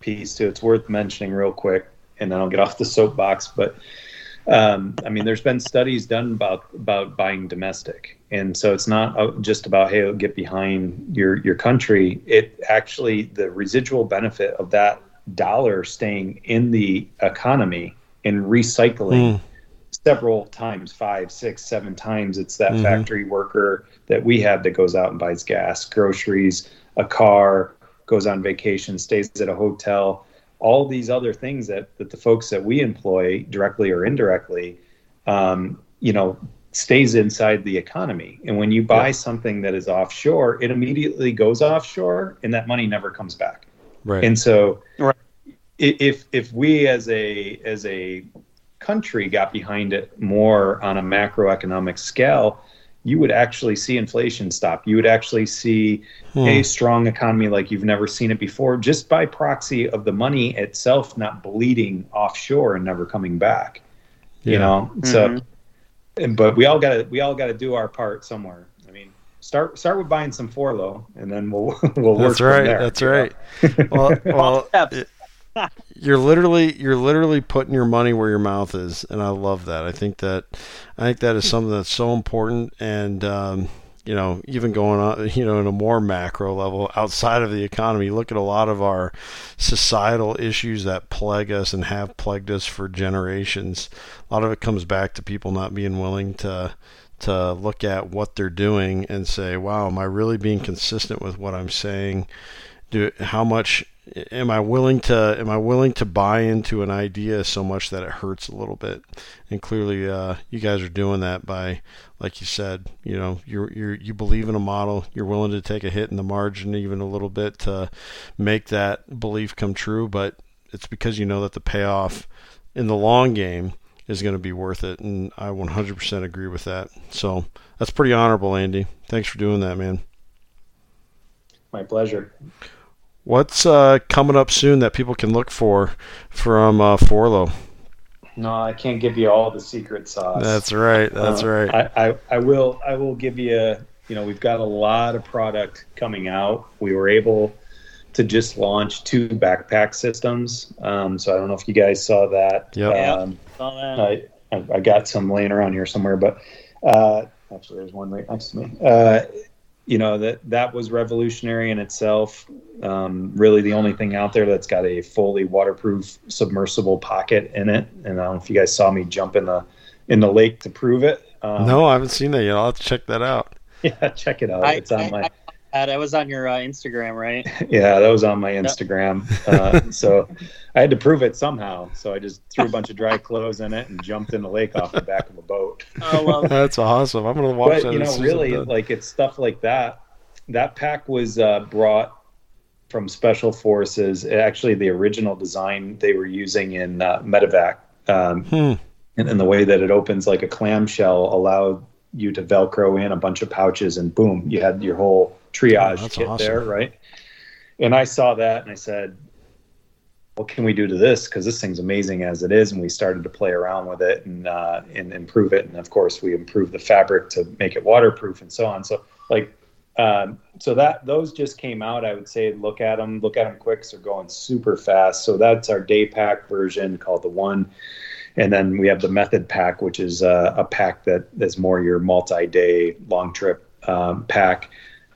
C: piece too. It's worth mentioning real quick, and then I'll get off the soapbox. But um, I mean, there's been studies done about about buying domestic, and so it's not uh, just about hey, get behind your your country. It actually the residual benefit of that dollar staying in the economy and recycling.
B: Mm.
C: Several times, five, six, seven times. It's that
B: Mhm.
C: factory worker that we have that goes out and buys gas, groceries, a car, goes on vacation, stays at a hotel, all these other things that, that the folks that we employ directly or indirectly, um, you know, stays inside the economy. And when you buy something that is offshore, it immediately goes offshore and that money never comes back.
B: Right.
C: And so
D: Right.
C: if if we as a as a country got behind it more on a macroeconomic scale, you would actually see inflation stop. You would actually see
B: Hmm.
C: a strong economy like you've never seen it before, just by proxy of the money itself not bleeding offshore and never coming back. You
B: Yeah.
C: know, so and- but we all got to we all got to do our part somewhere. I mean, start start with buying some Forloh, and then we'll we'll work
B: That's
C: from
B: right.
C: there,
B: That's
C: you know?
B: right. Well, well,
D: steps.
B: it- you're literally you're literally putting your money where your mouth is, and I love that. I think that I think that is something that's so important, and um, you know, even going on, you know, in a more macro level outside of the economy, look at a lot of our societal issues that plague us and have plagued us for generations. A lot of it comes back to people not being willing to to look at what they're doing and say, "Wow, am I really being consistent with what I'm saying?" Do how much am I willing to am I willing to buy into an idea so much that it hurts a little bit? And clearly, uh, you guys are doing that by, like you said, you know, you're you you believe in a model, you're willing to take a hit in the margin even a little bit to make that belief come true, but it's because you know that the payoff in the long game is going to be worth it, and I 100% agree with that. So that's pretty honorable, Andy. Thanks for doing that, man.
C: My pleasure.
B: What's uh, coming up soon that people can look for from uh, Forloh?
C: No, I can't give you all the secret sauce.
B: That's right. That's
C: Uh,
B: right.
C: I, I, I will I will give you you know we've got a lot of product coming out. We were able to just launch two backpack systems. Um, so I don't know if you guys saw that.
D: Yeah.
C: Um,
D: Saw that.
C: I, I I got some laying around here somewhere, but uh, actually there's one right next to me. Uh, you know that that was revolutionary in itself. Um, really, the only thing out there that's got a fully waterproof submersible pocket in it. And I don't know if you guys saw me jump in the in the lake to prove it. Um,
B: no, I haven't seen that yet. I'll have to check that out.
C: Yeah, check it out.
D: I,
C: it's on
D: I,
C: my
D: I, I, that was on your uh, Instagram, right?
C: yeah, that was on my Instagram. Uh, so I had to prove it somehow. So I just threw a bunch of dry clothes in it and jumped in the lake off the back of a boat.
D: Oh, well,
B: That's awesome. I'm gonna watch
C: but
B: that.
C: you know
B: soon as I'm
C: really
B: done.
C: like it's stuff like that that pack was uh, brought from special forces actually the original design they were using in uh, medevac um,
B: Hmm.
C: and, and the way that it opens like a clamshell allowed you to velcro in a bunch of pouches and boom you had your whole triage
B: Oh,
C: kit
B: awesome.
C: there right? And i saw that and i said what can we do to this? Because this thing's amazing as it is. And we started to play around with it and uh, and improve it. And of course we improved the fabric to make it waterproof and so on. So like um, so that those just came out. I would say look at them look at them quick. They're going super fast. So that's our day pack version called the one. And then we have the method pack which is uh, a pack that is more your multi-day long trip um, pack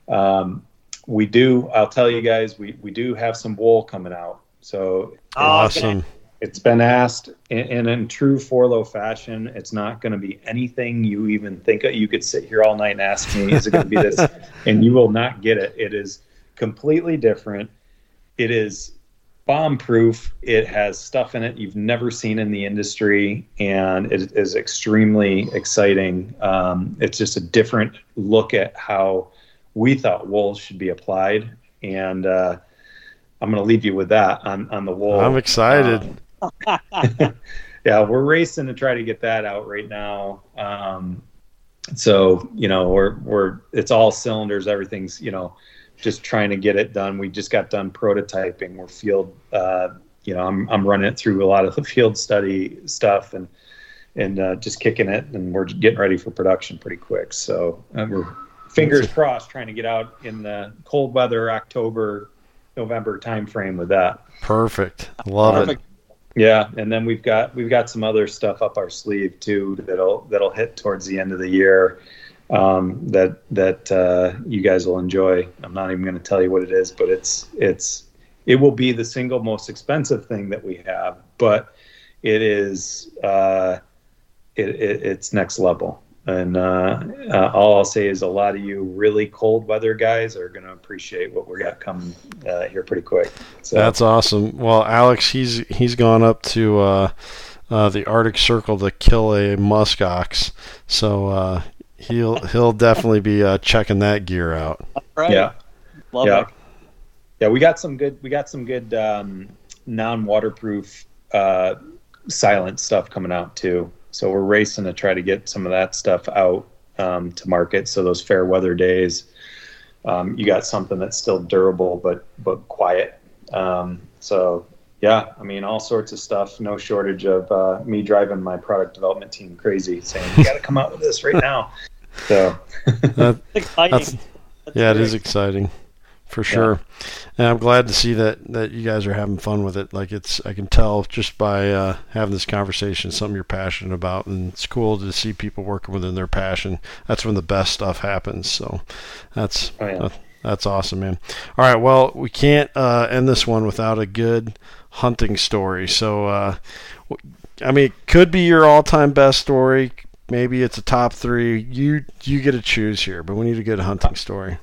C: um, we do i'll tell you guys we, we do have some wool coming out so
B: awesome.
C: it's been asked in, in, in true Forloh fashion. It's not going to be anything you even think of. You could sit here all night and ask me, is it going to be this? and you will not get it. It is completely different. It is bomb proof. It has stuff in it you've never seen in the industry, and it is extremely exciting. Um, it's just a different look at how we thought wool should be applied. And, uh, I'm going to leave you with that on, on the wool.
B: I'm excited.
C: Um, yeah, we're racing to try to get that out right now. Um, so you know, we're we're it's all cylinders. Everything's you know, just trying to get it done. We just got done prototyping. We're field. Uh, you know, I'm I'm running it through a lot of the field study stuff and and uh, just kicking it, and we're getting ready for production pretty quick. So uh, we're fingers crossed trying to get out in the cold weather October November timeframe with that.
B: Perfect. Love
C: Perfect. it. Yeah, and then we've got we've got some other stuff up our sleeve too that'll that'll hit towards the end of the year um, that that uh, you guys will enjoy. I'm not even going to tell you what it is, but it's it's it will be the single most expensive thing that we have, but it is uh, it, it, it's next level. And uh, uh, all I'll say is a lot of you really cold weather guys are going to appreciate what we got coming uh, here pretty quick.
B: So. That's awesome. Well, Alex, he's he's gone up to uh, uh, the Arctic Circle to kill a musk ox, so uh, he'll he'll definitely be checking that gear out.
D: Right.
C: Yeah.
D: Love
C: yeah.
D: it.
C: Yeah, we got some good we got some good um, non waterproof silent stuff coming out too. So we're racing to try to get some of that stuff out um, to market. So those fair weather days, um, you got something that's still durable but but quiet. Um, so yeah, I mean all sorts of stuff. No shortage of uh, me driving my product development team crazy, saying you got to come out with this right now. So
B: that, that's, yeah, it is exciting for sure. Yeah. And I'm glad to see that that you guys are having fun with it. Like it's, I can tell just by uh, having this conversation, something you're passionate about, and it's cool to see people working within their passion. That's when the best stuff happens. So that's oh, yeah. that's awesome, man. All right, well, we can't uh, end this one without a good hunting story. So, uh, I mean, it could be your all-time best story. Maybe it's a top three. You you get to choose here, but we need a good hunting story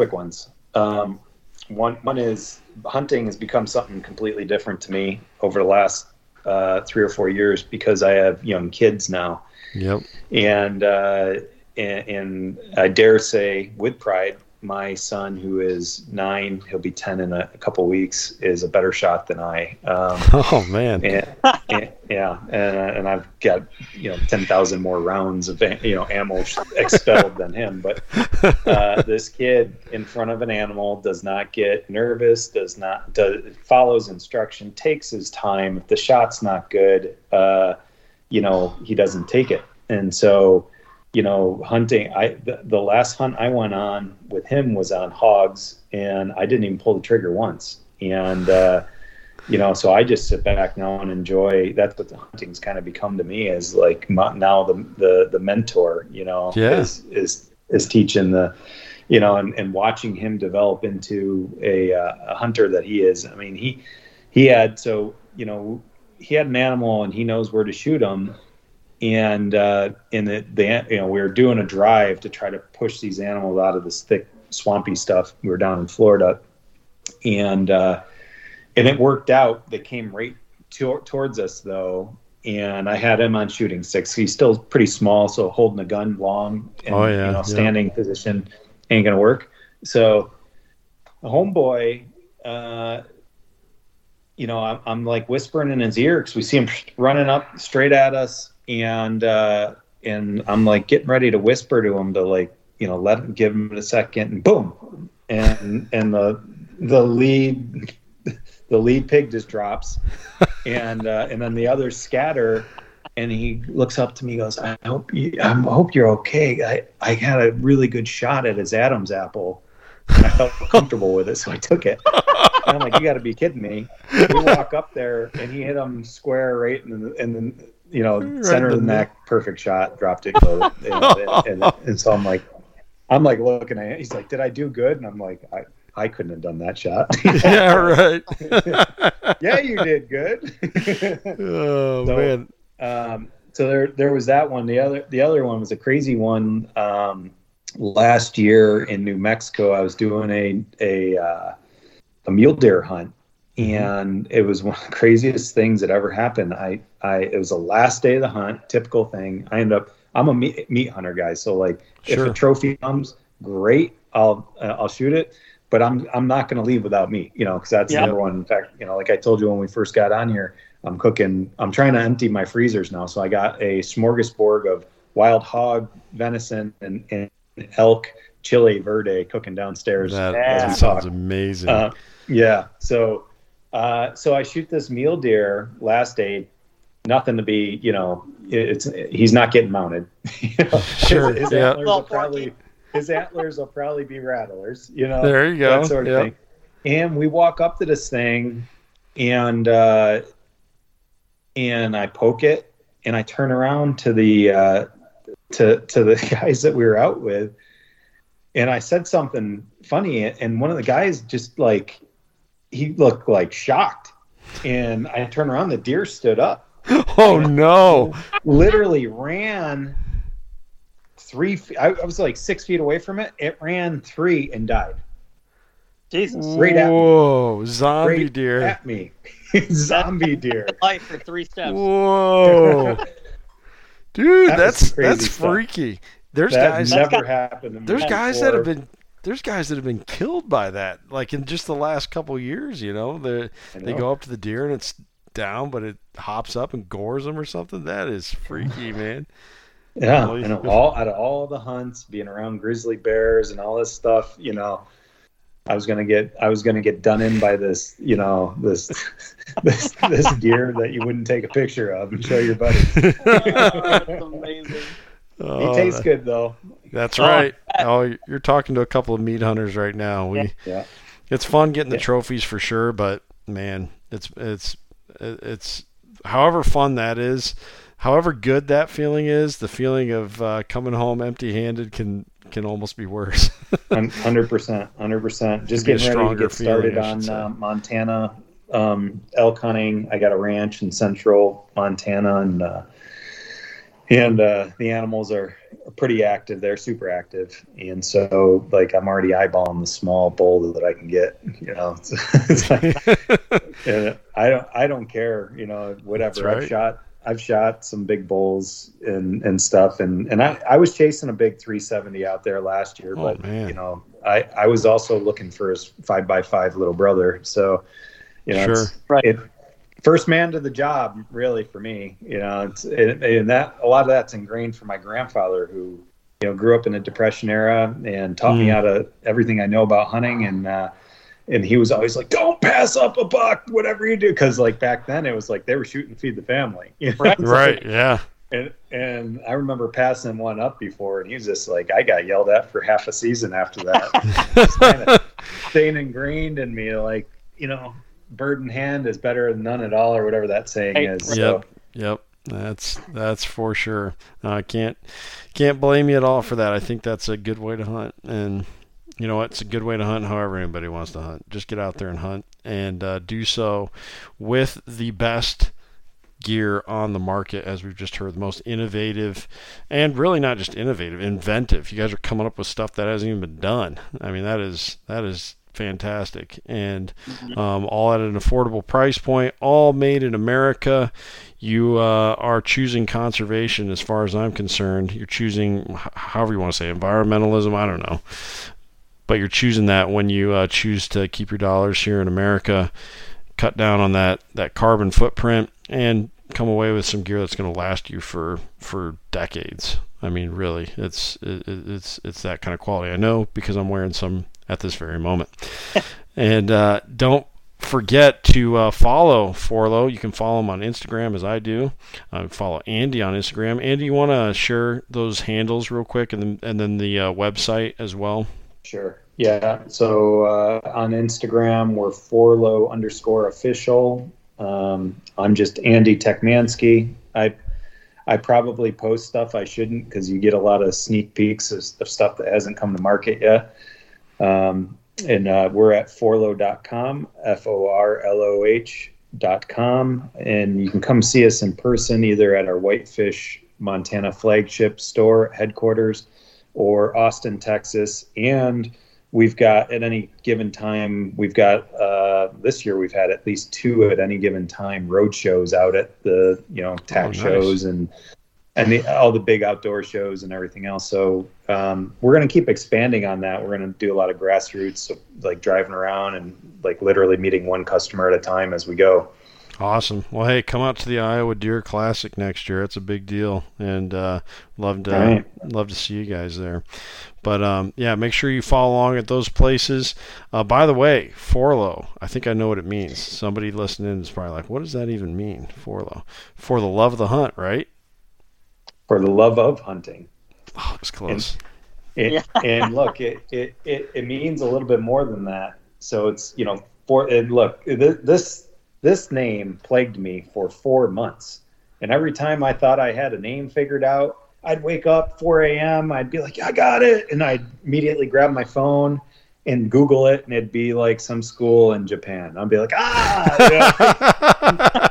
C: quick ones. Um, one one is hunting has become something completely different to me over the last uh, three or four years because I have young kids now.
B: Yep.
C: And uh, and, and I dare say with pride my son, who is nine, he'll be ten in a, a couple weeks, is a better shot than I. Um,
B: oh man!
C: And, and, yeah, and, and I've got you know ten thousand more rounds of you know ammo expelled than him. But uh, this kid in front of an animal does not get nervous, does not does, follows instruction, takes his time. If the shot's not good, uh, you know he doesn't take it, and so you know, hunting. I the, the, last hunt I went on with him was on hogs, and I didn't even pull the trigger once. And uh, you know, so I just sit back now and enjoy. That's what the hunting's kind of become to me is like my, now the the the mentor. You know,
B: yeah.
C: is is is teaching the. You know, and, and watching him develop into a, uh, a hunter that he is. I mean, he he had so you know he had an animal and he knows where to shoot him and uh, in the, the you know we were doing a drive to try to push these animals out of this thick swampy stuff. We were down in Florida, and uh, and it worked out. They came right to, towards us though, and I had him on shooting six. He's still pretty small, so holding a gun long and
B: oh, yeah,
C: you know, standing yeah. position ain't gonna work. So the homeboy. Uh, you know, I'm, I'm like whispering in his ear because we see him running up straight at us and uh, and I'm like getting ready to whisper to him to like you know let him give him a second, and boom, and and the the lead the lead pig just drops, and uh, and then the others scatter, and he looks up to me, goes, "I hope you, I hope you're okay. I I had a really good shot at his Adam's apple." And I felt comfortable with it, so I took it. I'm like, "You got to be kidding me!" We walk up there, and he hit him square right in the, in the you know, right center of the neck, perfect shot, dropped it, you know, and, and, and, so I'm like, I'm like looking at it. He's like, "Did I do good?" And I'm like, "I, I couldn't have done that shot."
B: yeah, right.
C: yeah, you did good.
B: oh so, man.
C: Um, so there, there was that one. The other, the other one was a crazy one. Um, last year in New Mexico, I was doing a a uh, a mule deer hunt. And it was one of the craziest things that ever happened. I, I, it was the last day of the hunt, typical thing. I end up, I'm a meat, meat hunter guy, so like sure. if a trophy comes, great, I'll, uh, I'll shoot it. But I'm, I'm not going to leave without meat, you know, because that's yep. the number one. In fact, you know, like I told you when we first got on here, I'm cooking. I'm trying to empty my freezers now, so I got a smorgasbord of wild hog, venison, and, and elk chili verde cooking downstairs.
B: That, that sounds amazing.
C: Uh, yeah. So uh, so I shoot this mule deer last day, nothing to be, you know, it's he's not getting mounted.
B: you know, sure.
C: His, his
B: yeah.
C: antlers will probably his antlers will probably be rattlers. You know,
B: There you go.
C: that sort of
B: Yep.
C: thing. And we walk up to this thing, and uh, and I poke it, and I turn around to the uh, to to the guys that we were out with, and I said something funny, and one of the guys just like he looked like shocked, and I turned around, the deer stood up,
B: Oh no!
C: literally ran three. fe- I, I was like six feet away from it. It ran three and died.
D: Jesus.
C: Right at me.
B: Whoa! Zombie
C: Right
B: deer.
C: at me, zombie deer.
D: Life for three steps.
B: Whoa! Dude,
C: That
B: that's that's
C: stuff.
B: freaky. There's
C: that
B: guys.
C: never
D: got-
C: happened. To me
B: There's guys that have been. There's guys that have been killed by that, like in just the last couple of years. You know, they they go up to the deer and it's down, but it hops up and gores them or something. That is freaky, man.
C: Yeah,
B: Well,
C: and all out of all the hunts, being around grizzly bears and all this stuff, you know, I was gonna get I was gonna get done in by this, you know, this this this deer that you wouldn't take a picture of and show your buddy.
D: That's amazing.
C: He
B: Oh,
C: tastes
B: that-
C: good though.
B: That's
D: Oh,
B: right. Oh, you're talking to a couple of meat hunters right now. We,
C: Yeah.
B: it's fun getting the
C: Yeah.
B: trophies for sure, but man, it's it's it's however fun that is, however good that feeling is, the feeling of uh, coming home empty-handed can can almost be worse.
C: Hundred percent, hundred percent. Just
B: It'd
C: getting ready to get started
B: feeling,
C: on uh, Montana um, elk hunting. I got a ranch in central Montana, and uh, and uh, the animals are pretty active. They're super active, and so like I'm already eyeballing the small bull that I can get. You know, it's, it's like, and I don't I don't care. You know, whatever.
B: Right.
C: I've shot I've shot some big bulls and and stuff, and and I I was chasing a big 370 out there last year,
B: Oh,
C: but
B: man.
C: you know I I was also looking for his five by five little brother, so you know
B: Sure.
C: it's,
D: Right.
C: it, first man to the job really for me you know it's it, and that a lot of that's ingrained from my grandfather who you know grew up in the depression era and taught me
B: Mm.
C: how to everything i know about hunting and uh and he was always like don't pass up a buck whatever you do because like back then it was like they were shooting to feed the family you know?
D: Right.
B: Right? Yeah.
C: and and i remember passing one up before and he was just like i got yelled at for half a season after that It's kinda staying ingrained in me like you know bird in hand is better than none at all or whatever that saying is so
B: Yep. Yep. That's that's for sure. Uh, I can't can't blame you at all for that. I think that's a good way to hunt, and you know what? It's a good way to hunt. However, anybody wants to hunt, just get out there and hunt, and uh, do so with the best gear on the market, as we've just heard, the most innovative, and really not just innovative, inventive. You guys are coming up with stuff that hasn't even been done. I mean, that is that is fantastic, and um, all at an affordable price point, all made in America. You uh, are choosing conservation, as far as I'm concerned. You're choosing, h- however you want to say, environmentalism. I don't know, but you're choosing that when you uh, choose to keep your dollars here in America, cut down on that that carbon footprint, and come away with some gear that's going to last you for for decades. I mean, really, it's it, it's it's that kind of quality. I know because I'm wearing some at this very moment. and uh, don't forget to uh, follow Forloh. You can follow him on Instagram as I do. Uh, follow Andy on Instagram. Andy, you want to share those handles real quick, and then and then the uh, website as well.
C: Sure. Yeah. So uh, on Instagram, we're forloh underscore official. Um, I'm just Andy Techmanski. I I probably post stuff I shouldn't because you get a lot of sneak peeks of, of stuff that hasn't come to market yet. Um, and uh, we're at forloh.com, F O R L O H.com. And you can come see us in person either at our Whitefish, Montana flagship store headquarters or Austin, Texas. And we've got at any given time, we've got uh, this year we've had at least two at any given time road shows out at the you know tax
B: Oh, nice.
C: shows and and the, all the big outdoor shows and everything else. So um, we're going to keep expanding on that. We're going to do a lot of grassroots, like driving around and like literally meeting one customer at a time as we go.
B: Awesome. Well, hey, come out to the Iowa Deer Classic next year. It's a big deal, and uh, love to
C: right.
B: love to see you guys there. But um, yeah, make sure you follow along at those places. Uh, by the way, Forloh, I think I know what it means. Somebody listening is probably like, "What does that even mean?" Forloh, for the love of the hunt, right?
C: For the love of hunting.
B: Oh, it's close.
C: It, yeah. and look, it, it, it, it means a little bit more than that. So it's, you know, for, and look, this, this name plagued me for four months. And every time I thought I had a name figured out, I'd wake up 4 a.m. I'd be like, I got it. And I'd immediately grab my phone and Google it, and it'd be like some school in Japan. I'd be like, ah.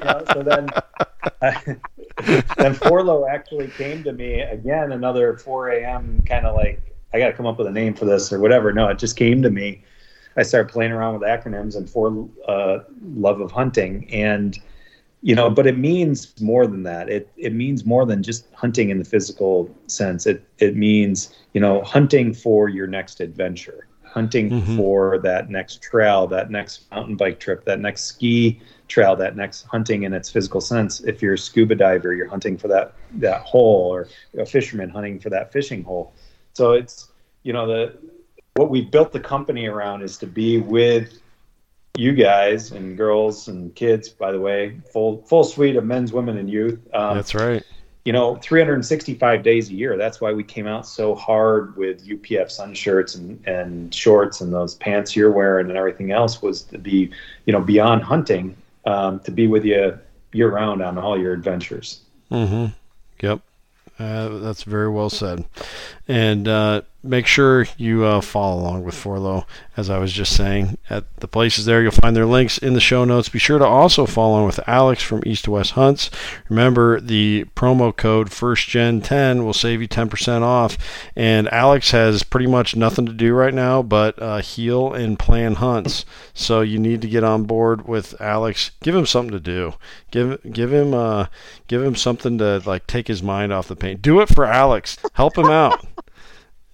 C: You know? so then, then Forloh actually came to me again, another 4 a.m. kind of like, I got to come up with a name for this or whatever. No, it just came to me. I started playing around with acronyms and for uh, love of hunting, and you know but it means more than that it it means more than just hunting in the physical sense it it means you know hunting for your next adventure hunting mm-hmm. for that next trail that next mountain bike trip that next ski trail that next hunting in its physical sense if you're a scuba diver you're hunting for that that hole or a fisherman hunting for that fishing hole so it's you know the what we've built the company around is to be with you guys and girls and kids, by the way, full full suite of men's, women, and youth.
B: Um, That's right.
C: You know, 365 days a year. That's why we came out so hard with UPF sun shirts and, and shorts and those pants you're wearing and everything else was to be, you know, beyond hunting, um, to be with you year round on all your adventures.
B: Mm-hmm. Yep. Uh, that's very well said. And uh, make sure you uh, follow along with Forloh, as I was just saying. At the places there, you'll find their links in the show notes. Be sure to also follow along with Alex from East to West Hunts. Remember, the promo code FirstGen10 will save you 10% off. And Alex has pretty much nothing to do right now but uh, heal and plan hunts. So you need to get on board with Alex. Give him something to do. Give give him uh, give him something to like take his mind off the paint. Do it for Alex. Help him out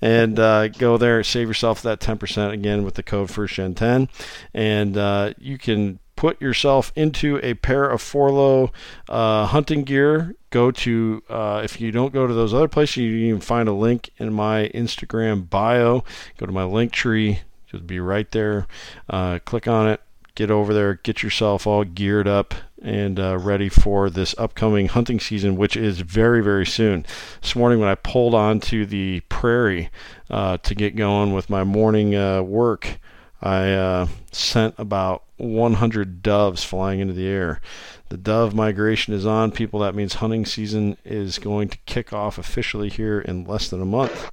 B: and uh, go there, save yourself that 10% again with the code FirstGen10, and uh, you can put yourself into a pair of Forloh uh, hunting gear. Go to uh, if you don't go to those other places, you can find a link in my Instagram bio. Go to my link tree, just be right there. Uh, click on it, get over there, get yourself all geared up and uh, ready for this upcoming hunting season, which is very, very soon. This morning, when I pulled onto the prairie uh, to get going with my morning uh, work, I uh, sent about 100 doves flying into the air. The dove migration is on. People, that means hunting season is going to kick off officially here in less than a month.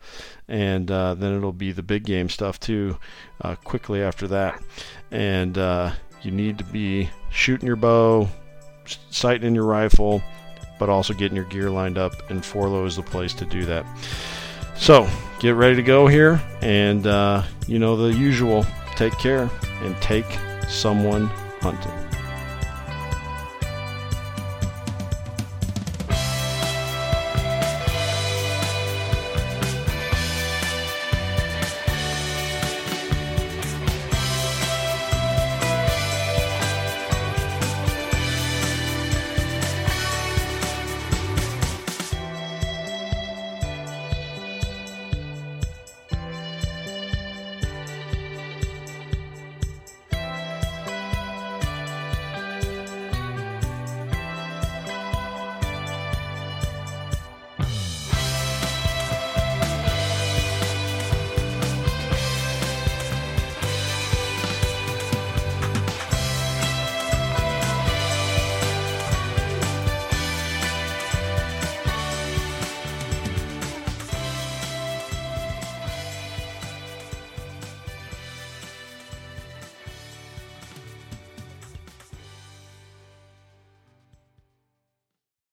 B: And uh, then it'll be the big game stuff too, uh, quickly after that. And you need to be shooting your bow, sighting in your rifle, but also getting your gear lined up, and Forloh is the place to do that. So, get ready to go here, and uh, you know the usual take care and take someone hunting.